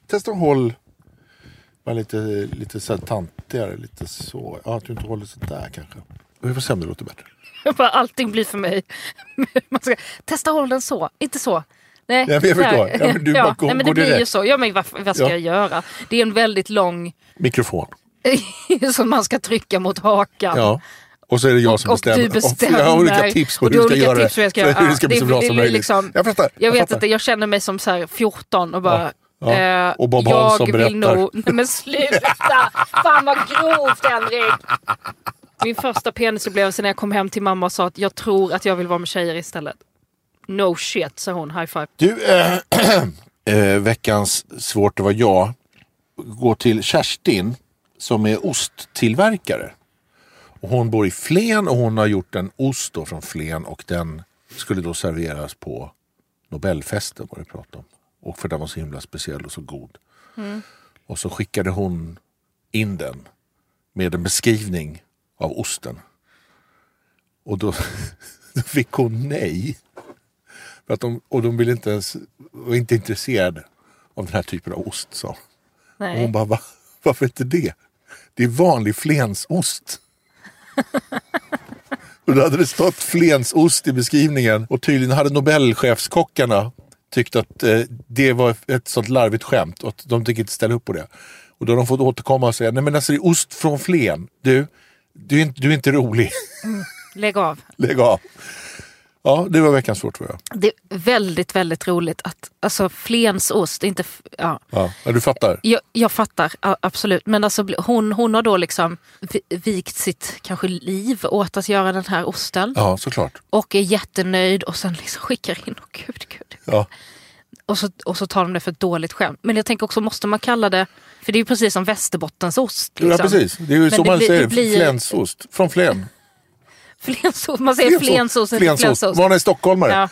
Testa att håll bara lite, lite så här tantigare. Lite så. Ja, att du inte håller så där kanske. Vi får se om det låter bättre. Bara Allting blir för mig. Man ska, testa håll den så, inte så. Nej, Ja, jag förstår. Ja, men du bara går- nej, men det blir ju så. Ja, men vad, vad ska Ja. jag göra? Det är en väldigt lång Mikrofon. som man ska trycka mot hakan. Ja. Och så är det jag som och bestämmer. du bestämmer. jag har olika tips på Och hur du ska göra tips hur jag ska hur det ska bli Ja, så det- bra det- som det möjligt. liksom- jag fattar. Jag vet fattar. inte, jag känner mig som så här 14 och bara... Ja. Eh, Och Bob jag Hansson vill berättar. nog... Nej men sluta! Fan vad grovt Henrik! Min första penisupplevelse när jag kom hem till mamma och sa att jag tror att jag vill vara med tjejer istället. No shit, sa hon. High five. Du, eh, eh, veckans svårt att vara jag. Gå till Kerstin som är osttillverkare. Och hon bor i Flen och hon har gjort en ost då från Flen och den skulle då serveras på Nobelfesten var det prat om. Och för den var så himla speciell och så god. Och så skickade hon in den med en beskrivning av osten. Och då, då fick hon nej. Att de, och de ville inte ens, var inte intresserade av den här typen av ost. Och Nej. hon bara, Va? varför inte det? Det är vanlig flensost. och då hade det stått flensost i beskrivningen och tydligen hade Nobelchefskockarna tyckt att eh, det var ett sånt larvigt skämt och att de tänker inte ställa upp på det. Och då har de fått återkomma och säga, nej men alltså det är ost från Flen. Du, du är inte, du är inte rolig. Lägg av. Lägg av. Ja, det var veckans svårt tror jag. Det är väldigt, väldigt roligt att alltså flensost, inte... f- Ja. Ja, ja, du fattar. Jag, jag fattar, absolut. Men alltså, hon, hon har då liksom vi- vikt sitt kanske liv åt att göra den här osten. Ja, såklart. Och är jättenöjd och sen liksom skickar in, och gud, gud. Ja. Och så, och så tar de det för ett dåligt skämt. Men jag tänker också, måste man kalla det, för det är ju precis som Västerbottensost. Ja, Liksom. precis. Det är ju så det man blir- säger. det blir- Flensost. Från Flen. Flensost, man säger flensost, inte flensost. Var är stockholmare? Ja.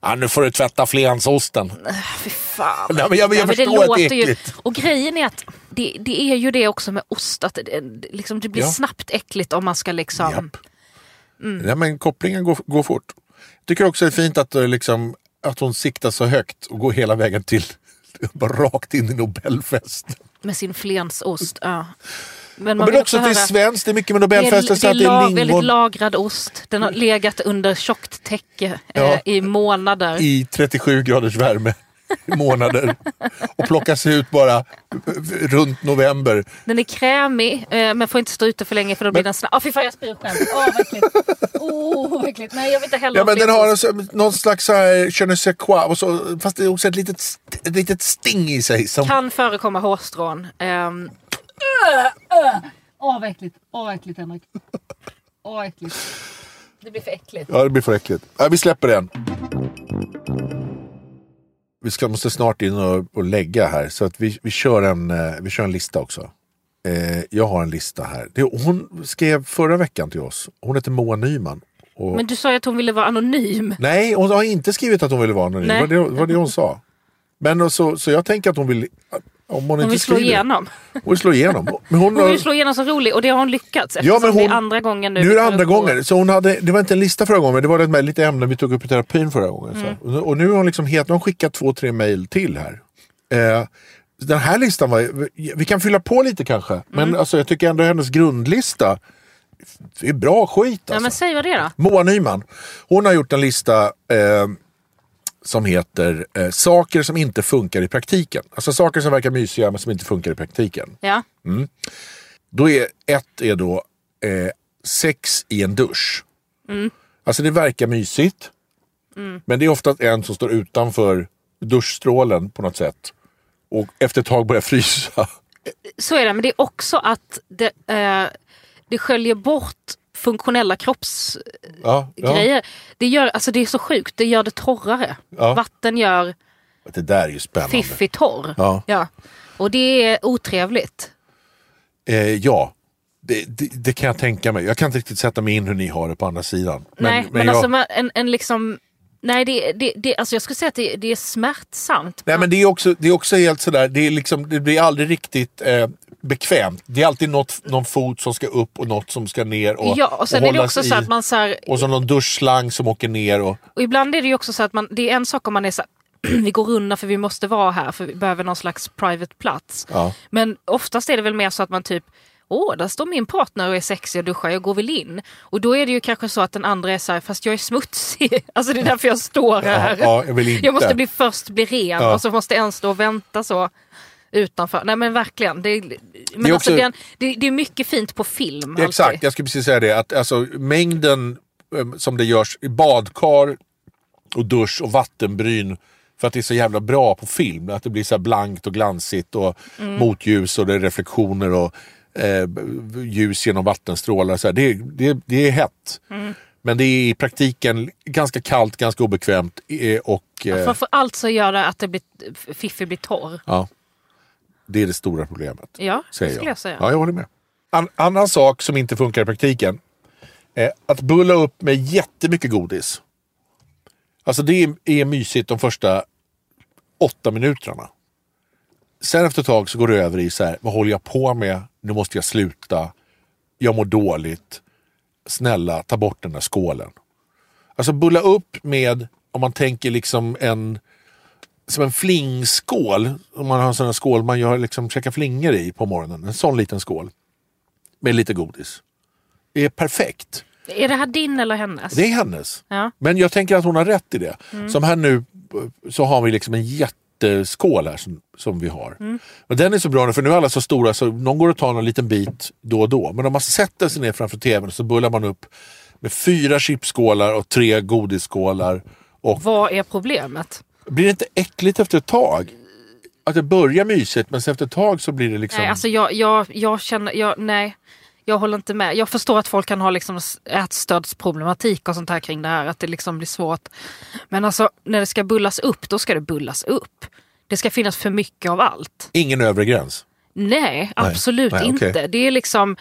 Ja, nu får du tvätta flensosten. fy fan. Nej, men jag, jag Ja, men förstår att det är låter ju, äckligt. och grejen är att det, det är ju det också med ost, att det, det- liksom, det blir Ja. snabbt äckligt om man ska liksom... Japp. Ja, men kopplingen går, går fort. Jag tycker också det är fint att, eh, liksom, att hon siktar så högt och går hela vägen till bara rakt in i Nobelfest. Med sin flensost. Ja. Men, Men vill också att det är svenskt, det är mycket med det är, Nobelfesten. det är att det är väldigt lagrad ost. Den har legat under tjockt täcke Ja. eh, i månader. i 37 graders värme i månader. Och plockas ut bara runt november. Den är krämig eh, men får inte stå ute för länge för då blir Men- den snabb. Åh fy fan jag spyr själv. Åh äckligt. Åh vad äckligt. Nej jag vill inte heller Ja, men den har alltså, någon slags här, je ne sais quoi, och så, fast det är också ett litet, ett litet sting i sig. Som, Kan förekomma hårstrån. Ehm. Åh vad äckligt. Åh vad äckligt Henrik. Åh vad äckligt. Det blir för äckligt. Ja, det blir för äckligt. Ja, vi släpper den. Vi ska, måste snart in och, och lägga här, så att vi, vi, kör en, eh, vi kör en lista också. Eh, jag har en lista här. Det, hon skrev förra veckan till oss. Hon heter Moa Nyman. och... Men du sa ju att hon ville vara anonym. Nej, hon har inte skrivit att hon ville vara anonym. Det var det, var det hon sa. Men så, så jag tänker att hon vill... Om hon, Hon vill slå igenom. Hon vill slå igenom. Men hon, Hon vill slå igenom som rolig och det har hon lyckats. Ja, men det hon, är andra gången nu. Nu är det andra gången. Så hon hade, det var inte en lista förra gången, men det var med lite ämnen vi tog upp i terapin förra gången. Mm. Och, nu har hon liksom har hon skickat två, tre mejl till här. Eh, den här listan var, vi kan fylla på lite kanske, Mm. men alltså, jag tycker ändå hennes grundlista det är bra skit Ja, alltså. men säg vad det är då. Moa Nyman, hon har gjort en lista eh, som heter eh, saker som inte funkar i praktiken. Alltså saker som verkar mysiga men som inte funkar i praktiken. Ja. Då är ett är då eh, sex i en dusch. Alltså det verkar mysigt. Men det är ofta en som står utanför duschstrålen på något sätt. Och efter ett tag börjar frysa. Så är det, men det är också att det, eh, det sköljer bort funktionella kroppsgrejer. Ja, ja. Det, gör, alltså det är så sjukt, det gör det torrare. Ja. Vatten gör Det där är ju spännande. fiffig torr. Ja. Och det är otrevligt. Eh, ja, det, det, det kan jag tänka mig. Jag kan inte riktigt sätta mig in hur ni har det på andra sidan. nej, men, jag, alltså en, en liksom... Nej, det, det, det, alltså jag skulle säga att det, det är smärtsamt. nej, men det är också, det är också helt sådär, det, är liksom, det blir aldrig riktigt eh, bekvämt. Det är alltid något, någon fot som ska upp och något som ska ner. Och, ja, och sen är det också så i. att man så här, Och så någon duschslang som åker ner. Och, Och ibland är det ju också så att man, det är en sak om man är så här, vi går undan för vi måste vara här för vi behöver någon slags private plats. Ja. Men oftast är det väl mer så att man typ Åh, där står min partner och är sexig och duschar, jag går väl in. Och då är det ju kanske så att den andra är så här, fast jag är smutsig. Alltså det är därför jag står här. ja, jag vill inte. Jag måste bli först bli ren Ja. och så måste en stå och vänta så utanför. Nej men verkligen. Det är, men Det är alltså, också- det, är, det, det är mycket fint på film. Exakt, alltid. jag skulle precis säga det. Att, alltså, mängden eh, som det görs i badkar och dusch och vattenbryn för att det är så jävla bra på film. Att det blir så blankt och glansigt och Mm. motljus och det är reflektioner och eh, ljus genom vattenstrålar. Så. Det, det, det är hett. Mm. Men det är i praktiken ganska kallt, ganska obekvämt eh, och eh, Framför allt så gör det att det blir, Fiffi blir torr. ja, det är det stora problemet. Ja, säger skulle jag säga. Ja, jag håller med. En annan sak som inte funkar i praktiken. är att bulla upp med jättemycket godis. Alltså det är, är mysigt de första åtta minuterna. Sen efter ett tag så går det över i så här, vad håller jag på med? Nu måste jag sluta. Jag mår dåligt. Snälla, ta bort den där skålen. Alltså bulla upp med, om man tänker liksom en som en flingskål. Om man har en sån här skål man gör liksom käkar flingor i på morgonen. En sån liten skål. Med lite godis. Det är perfekt. Är det här din eller hennes? Det är hennes. Ja. Men jag tänker att hon har rätt i det. Som här nu så har vi liksom en jätteskål här som, som vi har. Men den är så bra nu för nu är alla så stora så någon går och tar en liten bit då och då. Men om man sätter sig ner framför tvn så bullar man upp med fyra chipsskålar och tre godisskålar. Och Vad är problemet? Blir det inte äckligt efter ett tag? Att det börjar mysigt men sen efter ett tag så blir det liksom... Nej, alltså jag, jag, jag känner, jag, nej. Jag håller inte med. Jag förstår att folk kan ha liksom ätstördsproblematik och sånt här kring det här. Att det liksom blir svårt. Men alltså när det ska bullas upp, då ska det bullas upp. Det ska finnas för mycket av allt. Ingen övre gräns. Nej, absolut Nej, okej. inte. Det är liksom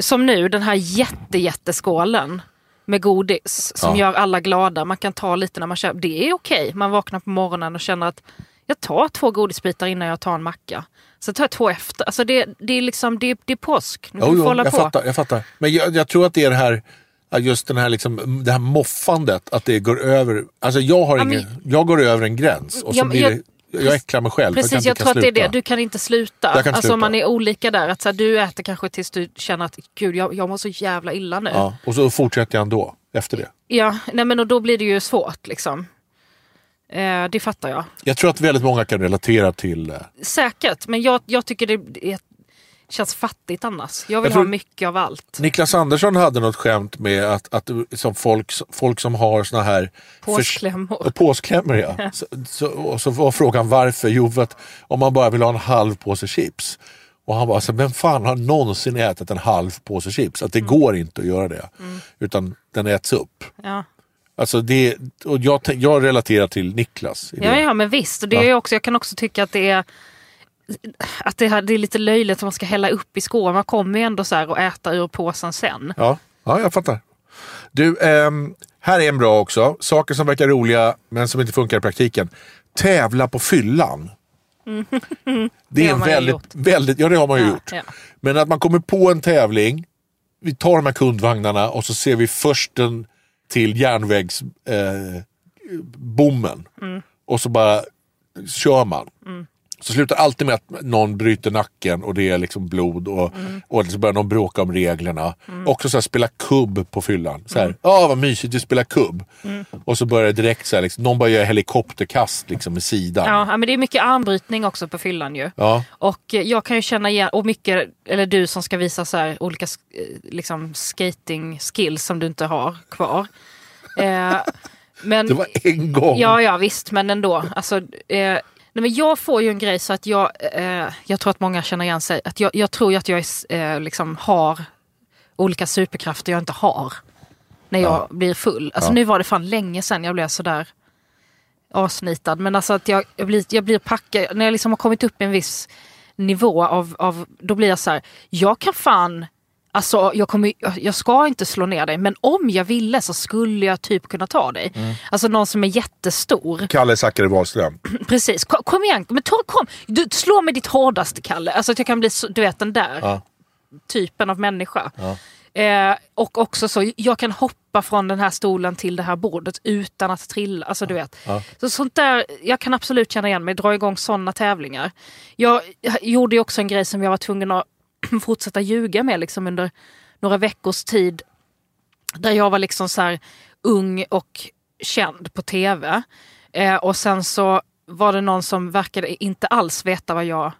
som nu den här jätte, jätteskålen med godis som Ja. gör alla glada. Man kan ta lite när man känner, det är okej. Man vaknar på morgonen och känner att jag tar två godisbitar innan jag tar en macka. Sen tar jag två efter. Alltså det, det är liksom, det, det är påsk. Nu Jo, jo, hålla jag på. fattar. Jag fattar. Men jag, jag tror att det är det här, just den här liksom, det här moffandet, att det går över. Alltså jag har Ja, ingen, men- jag går över en gräns och så Ja, blir jag- det, jag äcklar mig själv Precis, jag jag tror att det är det. Du kan inte sluta. Jag kan inte alltså sluta. man är olika där. Att så här, du äter kanske tills du känner att gud jag, jag mår så jävla illa nu. Ja, och så fortsätter jag ändå efter det. Ja, nej men och då blir det ju svårt liksom. Eh, det fattar jag. Jag tror att väldigt många kan relatera till eh, Säkert, men jag, jag tycker det är, känns fattigt annars. Jag vill Jag ha mycket av allt. Niklas Andersson hade något skämt med att, att som folk, folk som har såna här Påsklämmor. Påsklämmor ja. Så, så, och så var frågan varför? Jo, för att om man bara vill ha en halv påse chips. Och han bara, alltså, vem fan har någonsin ätit en halv påse chips? Att det Mm. går inte att göra det. Utan den äts upp. Ja. Alltså det, och jag, jag relaterar till Niklas. Ja, ja, men visst. Och det är Ja. ju också, jag kan också tycka att det är att det, här, det är lite löjligt att man ska hälla upp i skål. Man kommer ju ändå så här och äta ur påsen sen. Ja, ja, jag fattar. Du, ehm, här är en bra också. Saker som verkar roliga men som inte funkar i praktiken. Tävla på fyllan. Det är har man ju väldigt, gjort. väldigt, ja det har man ju Ja, gjort. ja. Men att man kommer på en tävling, vi tar de här kundvagnarna och så ser vi försten till järnvägsbommen. Eh. Mm. Och så bara kör man. Så slutar alltid med att någon bryter nacken och det är liksom blod och, Mm. och så börjar någon bråka om reglerna. Också så här, spela kubb på fyllan. Så här, ah, vad mysigt, du spelar kubb. Mm. Och så börjar det direkt så här, liksom, någon bara gör helikopterkast liksom, med sidan. Ja, men det är mycket armbrytning också på fyllan ju. Ja. Och jag kan ju känna igen, och mycket, eller du som ska visa så här olika eh, liksom skating skills som du inte har kvar. Eh, men, Det var en gång. Ja, ja visst, men ändå. Alltså, eh, nej, men jag får ju en grej så att jag, eh, jag tror att många känner igen sig. Att jag, jag tror ju att jag är, eh, liksom har olika superkrafter jag inte har. När jag Ja. blir full. Alltså Ja. nu var det fan länge sedan jag blev sådär asnitad. Men alltså att jag, jag, blir, jag blir packad, när jag liksom har kommit upp i en viss nivå av, av då blir jag så här, jag kan fan Alltså jag, kommer, jag- ska inte slå ner dig men om jag ville så skulle jag typ kunna ta dig. Mm. Alltså någon som är jättestor. Kalle Zackari Wahlström. Precis, kom, kom igen, men ta, kom. Du, slå med ditt hårdaste Kalle. Alltså att jag kan bli, du vet den där Ja. typen av människa. Eh, och också så, jag kan hoppa från den här stolen till det här bordet utan att trilla. Alltså du vet. Så sånt där, jag kan absolut känna igen mig, dra igång sådana tävlingar. Jag, jag gjorde ju också en grej som jag var tvungen att fortsätta ljuga med liksom under några veckors tid. Där jag var liksom så här ung och känd på tv. Eh, och sen så var det någon som verkade inte alls veta vad jag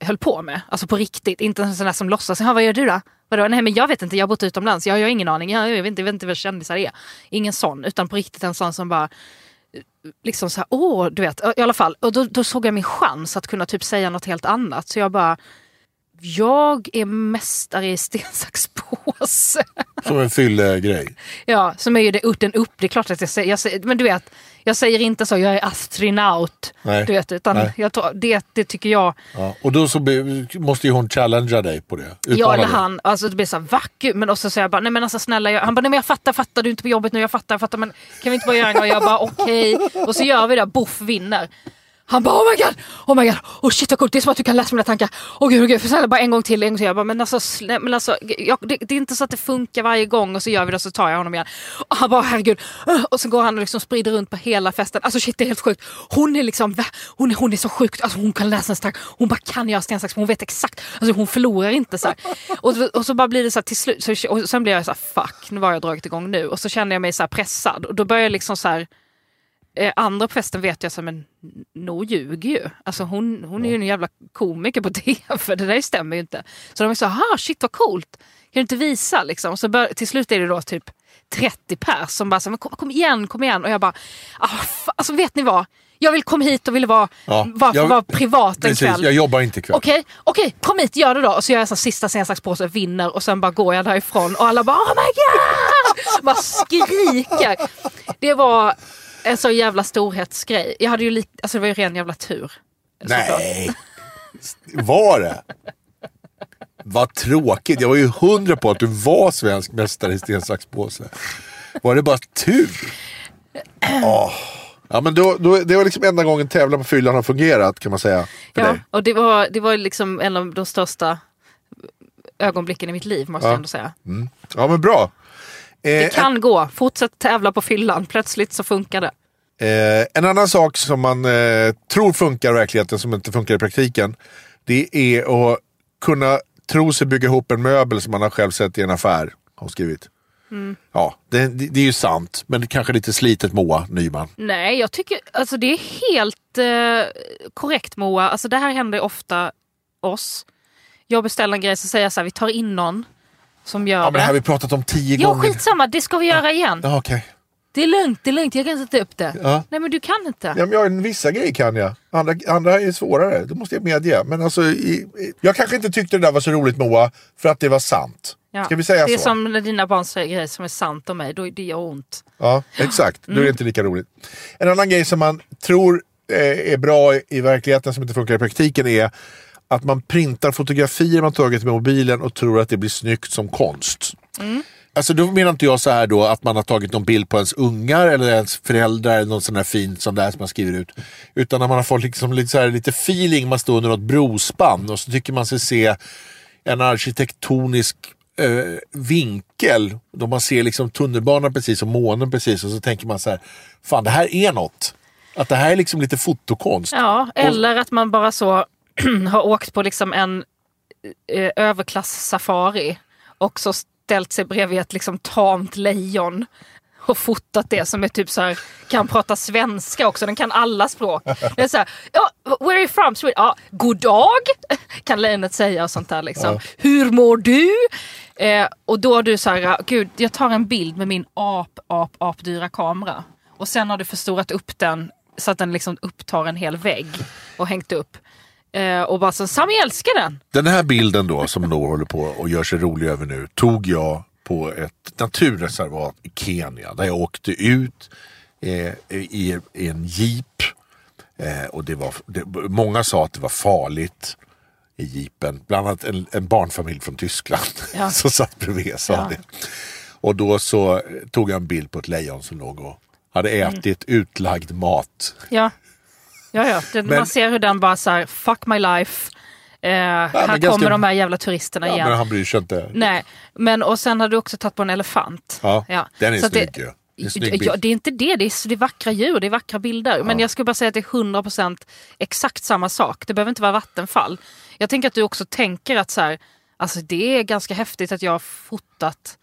höll på med. Alltså på riktigt. Inte en sån där som låtsas. Vad gör du då? Vadå? Nej men jag vet inte, jag har bott utomlands. Jag, jag har ingen aning. Jag, jag, vet inte, jag vet inte vad kändisar är. Ingen sån. Utan på riktigt en sån som bara eh, liksom så här, åh, du vet, i alla fall. Och då, då såg jag min chans att kunna typ säga något helt annat. Så jag bara, jag är mästare i sten, sax, påse. Som en fyllegrej. Ja, som är ju det, den upp. Det är klart att jag säger, jag säger, men du vet, jag säger inte så, jag är astronaut. Nej. Du vet, utan Nej. jag tror, det, det tycker jag, Ja. Och då så be, måste ju hon challengea dig på det. Utmana eller han, alltså det blir så här, va? Gud, Men och så säger jag bara, nej men alltså snälla, jag, han bara, nej men jag fattar, fattar, du är inte på jobbet nu, jag fattar, jag fattar, men kan vi inte bara göra en gång? Jag bara, okej. Och så gör vi det, boff vinner. Han bara, oh my god, oh my god, oh shit vad coolt, det är som att du kan läsa mina tankar. Åh gud, oh, gud, för sen bara en gång till, en gång till. Jag bara, men alltså, nej, men alltså jag, det, det är inte så att det funkar varje gång och så gör vi det och så tar jag honom igen. Och han bara, herregud. Äh, och så går han och liksom sprider runt på hela festen. Alltså shit, det är helt sjukt. Hon är liksom, hon är, hon är så sjuk, alltså hon kan läsa en stack. hon bara kan göra sten, sax, hon vet exakt, alltså hon förlorar inte så här. Och, och så bara blir det så här till slut, så, och sen blir jag så här, fuck, nu har jag dragit igång nu. Och så känner jag mig så här pressad och då börjar jag liksom så här eh, andra på festen vet jag så men No ljuger ju. Alltså hon, hon är ju en jävla komiker på tv, det där stämmer ju inte. Så de är så här, shit vad coolt, kan du inte visa liksom? Och så bör, till slut är det då typ 30 pers som bara, så, men kom, kom igen, kom igen. Och jag bara, ah, alltså vet ni vad? Jag vill komma hit och ville vara, Ja, vara, jag- vara privat en Precis, kväll. jag jobbar inte ikväll. Okej, okej, kom hit, gör det då. Och så gör jag så sista sten, sax, påse, vinner och sen bara går jag därifrån och alla bara oh my god! Bara skriker. Det var en så jävla storhetsgrej. Jag hade ju lite, alltså det var ju ren jävla tur. Nej, var det? Vad tråkigt. Jag var ju hundra på att du var svensk mästare i sten, sax, påse. Var det bara tur? Åh. Ja, men då, då, det var liksom enda gången tävlan på fyllan har fungerat kan man säga. Ja, dig. och det var, det var liksom en av de största ögonblicken i mitt liv måste Ja. jag ändå säga. ja men bra. Eh, Det kan gå, fortsätt tävla på fyllan, plötsligt så funkar det. Eh, en annan sak som man eh, tror funkar i verkligheten som inte funkar i praktiken. Det är att kunna tro sig bygga ihop en möbel som man har själv sett i en affär. Har skrivit. Mm. Ja, det, det, det är ju sant. Men det kanske lite slitet Moa Nyman. Nej, jag tycker alltså det är helt eh, korrekt Moa. Alltså det här händer ofta oss. Jag beställer en grej så säger jag så här, vi tar in någon som gör Ja, men det här har vi pratat om tio Ja, gånger. skitsamma, det ska vi göra igen. Ja, okej. Det är lugnt, det är lugnt, jag kan sätta upp det. Ja. Nej men du kan inte. Ja, men jag, vissa grejer kan jag. Andra, andra är svårare. Det måste jag medge. Men alltså, i, i, jag kanske inte tyckte det där var så roligt Moa. För att det var sant. Ja. Ska vi säga det är så? som när dina barn säger grejer som är sant om mig, då det gör ont. Ja, exakt. Då är Mm. det inte lika roligt. En annan grej som man tror eh, är bra i, i verkligheten som inte funkar i praktiken är att man printar fotografier man tagit med mobilen och tror att det blir snyggt som konst. Mm. alltså då menar inte jag så här då att man har tagit någon bild på ens ungar eller ens föräldrar eller något sånt där fint som det här som man skriver ut. Utan när man har fått liksom lite, så här, lite feeling, man står under något brospann och så tycker man sig se en arkitektonisk eh, vinkel. Då man ser liksom tunnelbanan precis och månen precis och så tänker man så här, fan det här är något. Att det här är liksom lite fotokonst. Ja, eller att man bara så har åkt på liksom en eh, överklass-safari och så ställt sig bredvid ett liksom tamt lejon och fotat det som är typ så här, kan prata svenska också, den kan alla språk. Det är så här, ja, where are you from? Sweden? Ja, god dag kan lejonet säga och sånt där liksom. Hur mår du? Eh, och då har du så här, gud jag tar en bild med min ap, ap, apdyra kamera. Och sen har du förstorat upp den så att den liksom upptar en hel vägg och hängt upp. Eh, och bara så, Sami älskar den! Den här bilden då som Noah håller på och gör sig rolig över nu tog jag på ett naturreservat i Kenya där jag åkte ut eh, i, i en jeep. Eh, och det var, det, många sa att det var farligt i jeepen. Bland annat en, en barnfamilj från Tyskland Ja. som satt bredvid sa Ja. det. Och då så tog jag en bild på ett lejon som låg och hade Mm. ätit utlagd mat. Ja, ja, ja. Den, Men- man ser hur den bara så här, fuck my life. Eh, här ganska- kommer de här jävla turisterna Ja, igen. men han bryr sig inte. Nej, men och sen har du också tagit på en elefant. Ja, den är Så snygg det, ju. Det ja, det är inte det, det är, det är vackra djur, det är vackra bilder. Men jag skulle bara säga att det är 100% exakt samma sak. Det behöver inte vara vattenfall. Jag tänker att du också tänker att så här, alltså det är ganska häftigt att jag har fotat,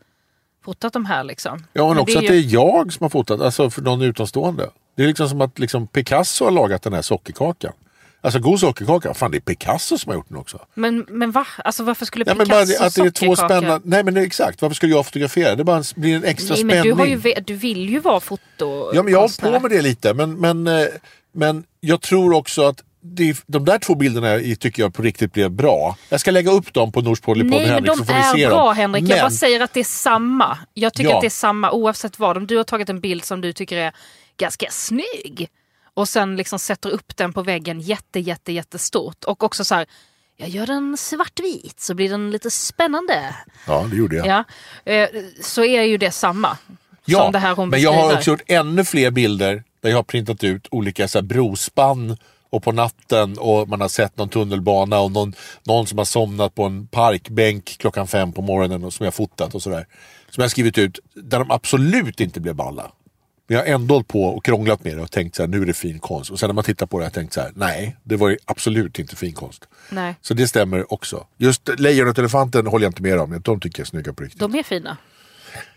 fotat de här. Liksom. Ja, men, Men också det att det är jag som har fotat, alltså för någon utomstående. Det är liksom som att liksom Picasso har lagat den här sockerkakan. Alltså god sockerkaka, fan det är Picasso som har gjort den också. Men, men va? Alltså, varför skulle Ja, men Picasso bara det- att det är två spännande, nej men exakt, varför skulle jag fotografera? Det bara blir en extra Nej, men spänning. du, har ju, du vill ju vara foto Ja, men jag har på med det lite, men, men, eh, men jag tror också att det, de där två bilderna tycker jag på riktigt blev bra. Jag ska lägga upp dem på Nors Polypod Nej men Henrik de är bra dem. Henrik, men, jag bara säger att det är samma. Jag tycker Ja. att det är samma oavsett vad. Om du har tagit en bild som du tycker är ganska snygg och sen liksom sätter upp den på väggen jätte, jätte, jättestort och också så här, jag gör den svartvit så blir den lite spännande. Ja, det gjorde jag. Ja, eh, så är ju det samma. Ja, som det här hon men jag har också gjort ännu fler bilder där jag har printat ut olika så här, brospann och på natten och man har sett någon tunnelbana och någon, någon som har somnat på en parkbänk klockan fem på morgonen och som jag har fotat och sådär. Som jag har skrivit ut där de absolut inte blev balla. Men jag har ändå hållit på och krånglat med det och tänkt så här, nu är det fin konst. Och sen när man tittar på det har jag tänkt så här, nej, det var ju absolut inte fin konst. Nej, Så det stämmer också. Just lejonet och elefanten håller jag inte med om, de tycker jag är snygga på riktigt. de är fina.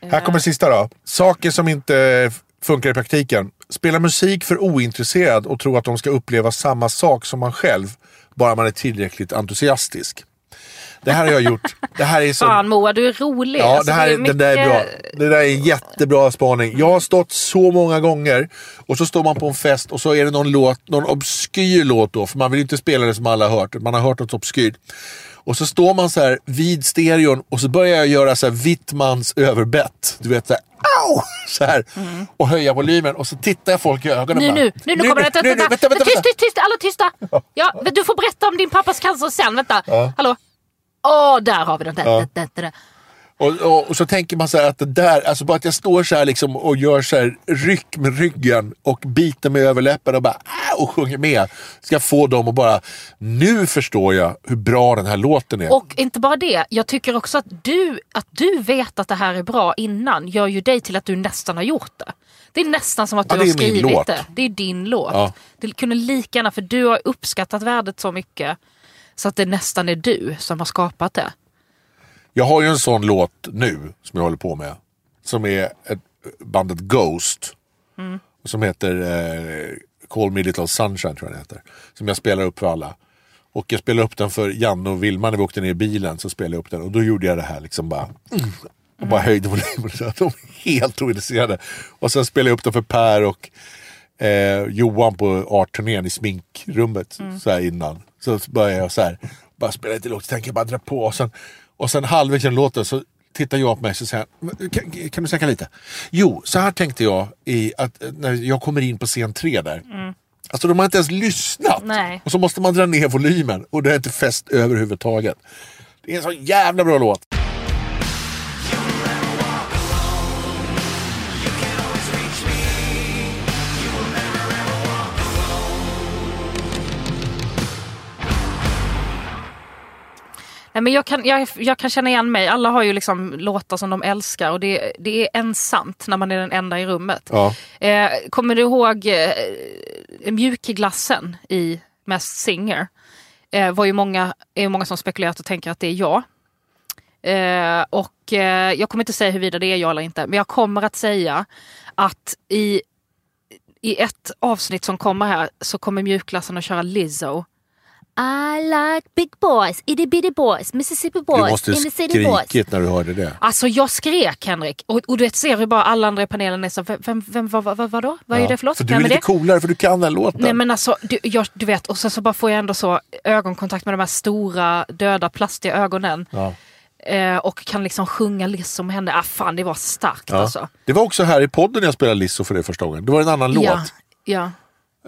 Här kommer sista då. Saker som inte funkar i praktiken. Spela musik för ointresserad och tro att de ska uppleva samma sak som man själv. Bara man är tillräckligt entusiastisk. Det här har jag gjort. Det här är så... Fan Moa, du är rolig. Ja, Alltså, det, här, är det där är bra. Det där är en jättebra spaning. Jag har stått så många gånger och så står man på en fest och så är det någon låt, någon obskyr låt då, för man vill inte spela det som alla har hört. Man har hört något obskyrt. Och så står man så här vid stereon och så börjar jag göra så här Wittmans överbett. Du vet så här, au! Så här. Och höja volymen och så tittar jag folk i ögonen. Nu, bara, nu, nu, nu kommer det. nu, nu, Vänta, vänta, vänta, tyst, vänta. tyst, tyst, alla tysta. Ja, du får berätta om din pappas cancer sen. Vänta. Hallå? Åh, där har vi den. Där. Och, och, och så tänker man så här att det där, alltså bara att jag står så här liksom och gör så här ryck med ryggen och biter med överläppen och bara äh, och sjunger med. Ska få dem att bara, nu förstår jag hur bra den här låten är. Och inte bara det, jag tycker också att du, att du vet att det här är bra innan gör ju dig till att du nästan har gjort det. Det är nästan som att Ja, du det har skrivit det. Det är din låt. Ja. Det kunde lika gärna, för du har uppskattat värdet så mycket så att det nästan är du som har skapat det. Jag har ju en sån låt nu som jag håller på med. Som är ett, bandet Ghost. Som heter eh, Call Me Little Sunshine tror jag den heter. Som jag spelar upp för alla. Och jag spelade upp den för Janne och Vilma när vi åkte ner i bilen. Så spelade jag upp den och då gjorde jag det här liksom bara. Mm, och bara höjde volymen. De är helt ointresserade. Och sen spelade jag upp den för Per och eh, Johan på artturnén i sminkrummet så här innan. Så började jag så här, bara spela lite lågt, så tänker jag bara dra på. Och sen, och sen halvvägs genom låten så tittar jag på mig och så säger kan, kan du snacka lite? Jo, så här tänkte jag i att eh, när jag kommer in på scen tre där. Alltså de har inte ens lyssnat. Nej. Och så måste man dra ner volymen och det är inte fäst överhuvudtaget. Det är en så jävla bra låt. Men jag, kan, jag, jag kan känna igen mig. Alla har ju liksom låtar som de älskar och det, det är ensamt när man är den enda i rummet. Ja. Eh, kommer du ihåg eh, mjukglassen i Masked Singer? Eh, var ju många, är många som spekulerat och tänker att det är jag. Eh, och eh, jag kommer inte säga huruvida det är jag eller inte, men jag kommer att säga att i, i ett avsnitt som kommer här så kommer mjukglassen att köra Lizzo. I like big boys, itty bitty boys, Mississippi Du boys, måste in the city boys. skrikit när du hörde det. Alltså jag skrek Henrik och, och du vet ser hur bara alla andra i panelen är så, vem, vem, vem vad, vad, vad, vadå? Vad är Ja. det för låt? För du är lite det? coolare för du kan den låten. Nej men alltså, du, jag, du vet, och sen så bara får jag ändå så ögonkontakt med de här stora döda plastiga ögonen. Ja. Eh, och kan liksom sjunga Lizzo med henne. Ah, fan det var starkt Ja. alltså. Det var också här i podden jag spelade Lizzo för det första gången. Det var en annan Ja, låt. ja.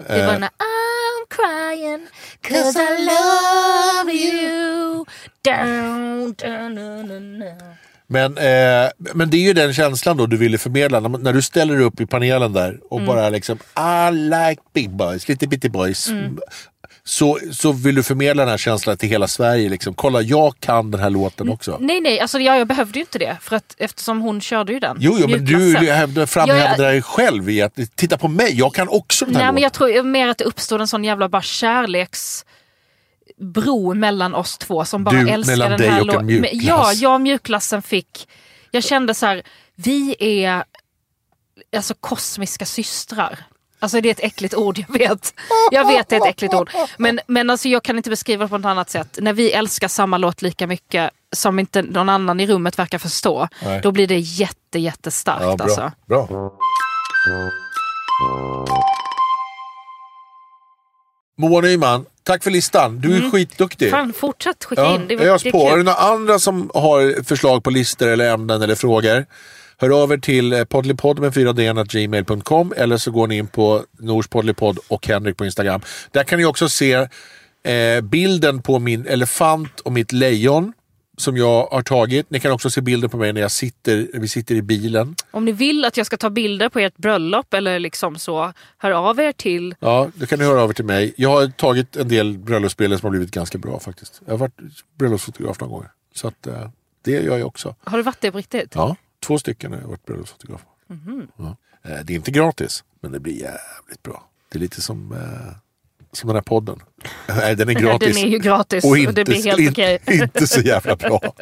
Det Eh. var när I'm crying cause I love you. Down, down, down, down, down. Men, eh, men det är ju den känslan då du ville förmedla när, när du ställer upp i panelen där och Mm. bara liksom I like big boys, lite bitty boys. Mm. Så, så vill du förmedla den här känslan till hela Sverige. Liksom. Kolla, jag kan den här låten också. Nej nej, alltså jag, jag behövde ju inte det. För att, eftersom hon körde ju den. Jo, jo men du framhävde dig själv i att titta på mig, jag kan också den här Nej men låten. jag tror mer att det uppstod en sån jävla bara kärleksbro mellan oss två som bara Du, älskar mellan den här låten. Ja, jag och mjukglassen fick... Jag kände så här, vi är alltså kosmiska systrar. Alltså det är ett äckligt ord, jag vet. Jag vet det är ett äckligt ord. Men, men alltså jag kan inte beskriva det på något annat sätt. När vi älskar samma låt lika mycket som inte någon annan i rummet verkar förstå. Nej. Då blir det jätte, jättestarkt. Ja, bra. Alltså. bra. Moa Nyman, tack för listan. Du är skitduktig. Mm. Fan, fortsätt skicka Ja, in. Det, ös det är. Är det några andra som har förslag på listor eller ämnen eller frågor? Hör över till eh, poddlypodd med 4 gmail.com eller så går ni in på Nors poddlypodd och Henrik på Instagram. Där kan ni också se eh, bilden på min elefant och mitt lejon som jag har tagit. Ni kan också se bilden på mig när jag sitter, vi sitter i bilen. Om ni vill att jag ska ta bilder på ert bröllop eller liksom så, hör av er till... Ja, då kan ni höra över till mig. Jag har tagit en del bröllopsbilder som har blivit ganska bra faktiskt. Jag har varit bröllopsfotograf några gånger. Så att, eh, det gör jag också. Har du varit det på riktigt? Ja, två stycken har jag varit bröllopsfotograf. Ja. Eh, Det är inte gratis, men det blir jävligt bra. Det är lite som, eh, som den här podden. Nej, den är gratis. Den är ju gratis och och, inte, det blir helt in- okej. inte så jävla bra.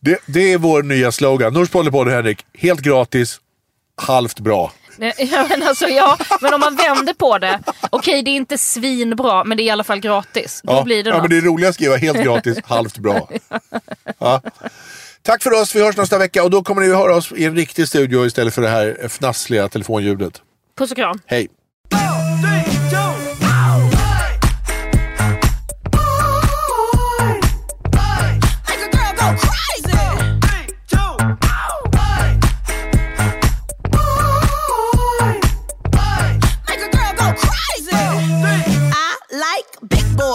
det, det är vår nya slogan. Nors podd Henrik. Helt gratis, halvt bra. Ja, men, alltså, ja, men om man vänder på det. Okej, det är inte svinbra, men det är i alla fall gratis. Då Ja, blir det ja, något. men det är roligt att skriva helt gratis, halvt bra. Ja. Tack för oss, vi hörs nästa vecka och då kommer ni att höra oss i en riktig studio istället för det här fnassliga telefonljudet. Puss och kram. Hej!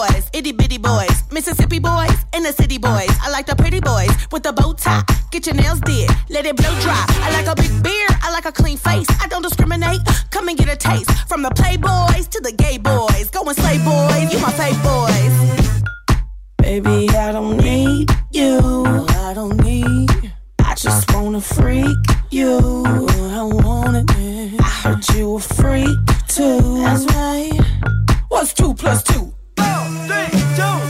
boys, itty bitty boys, Mississippi boys, inner city boys. I like the pretty boys with the bow tie. Get your nails did, let it blow dry. I like a big beard, I like a clean face. I don't discriminate, come and get a taste. From the playboys to the gay boys, go and slay boys, you my fake boys. Baby, I don't need you. I don't need. I just wanna freak you. I want it. I heard you a freak too. That's right. What's two plus two? three, two.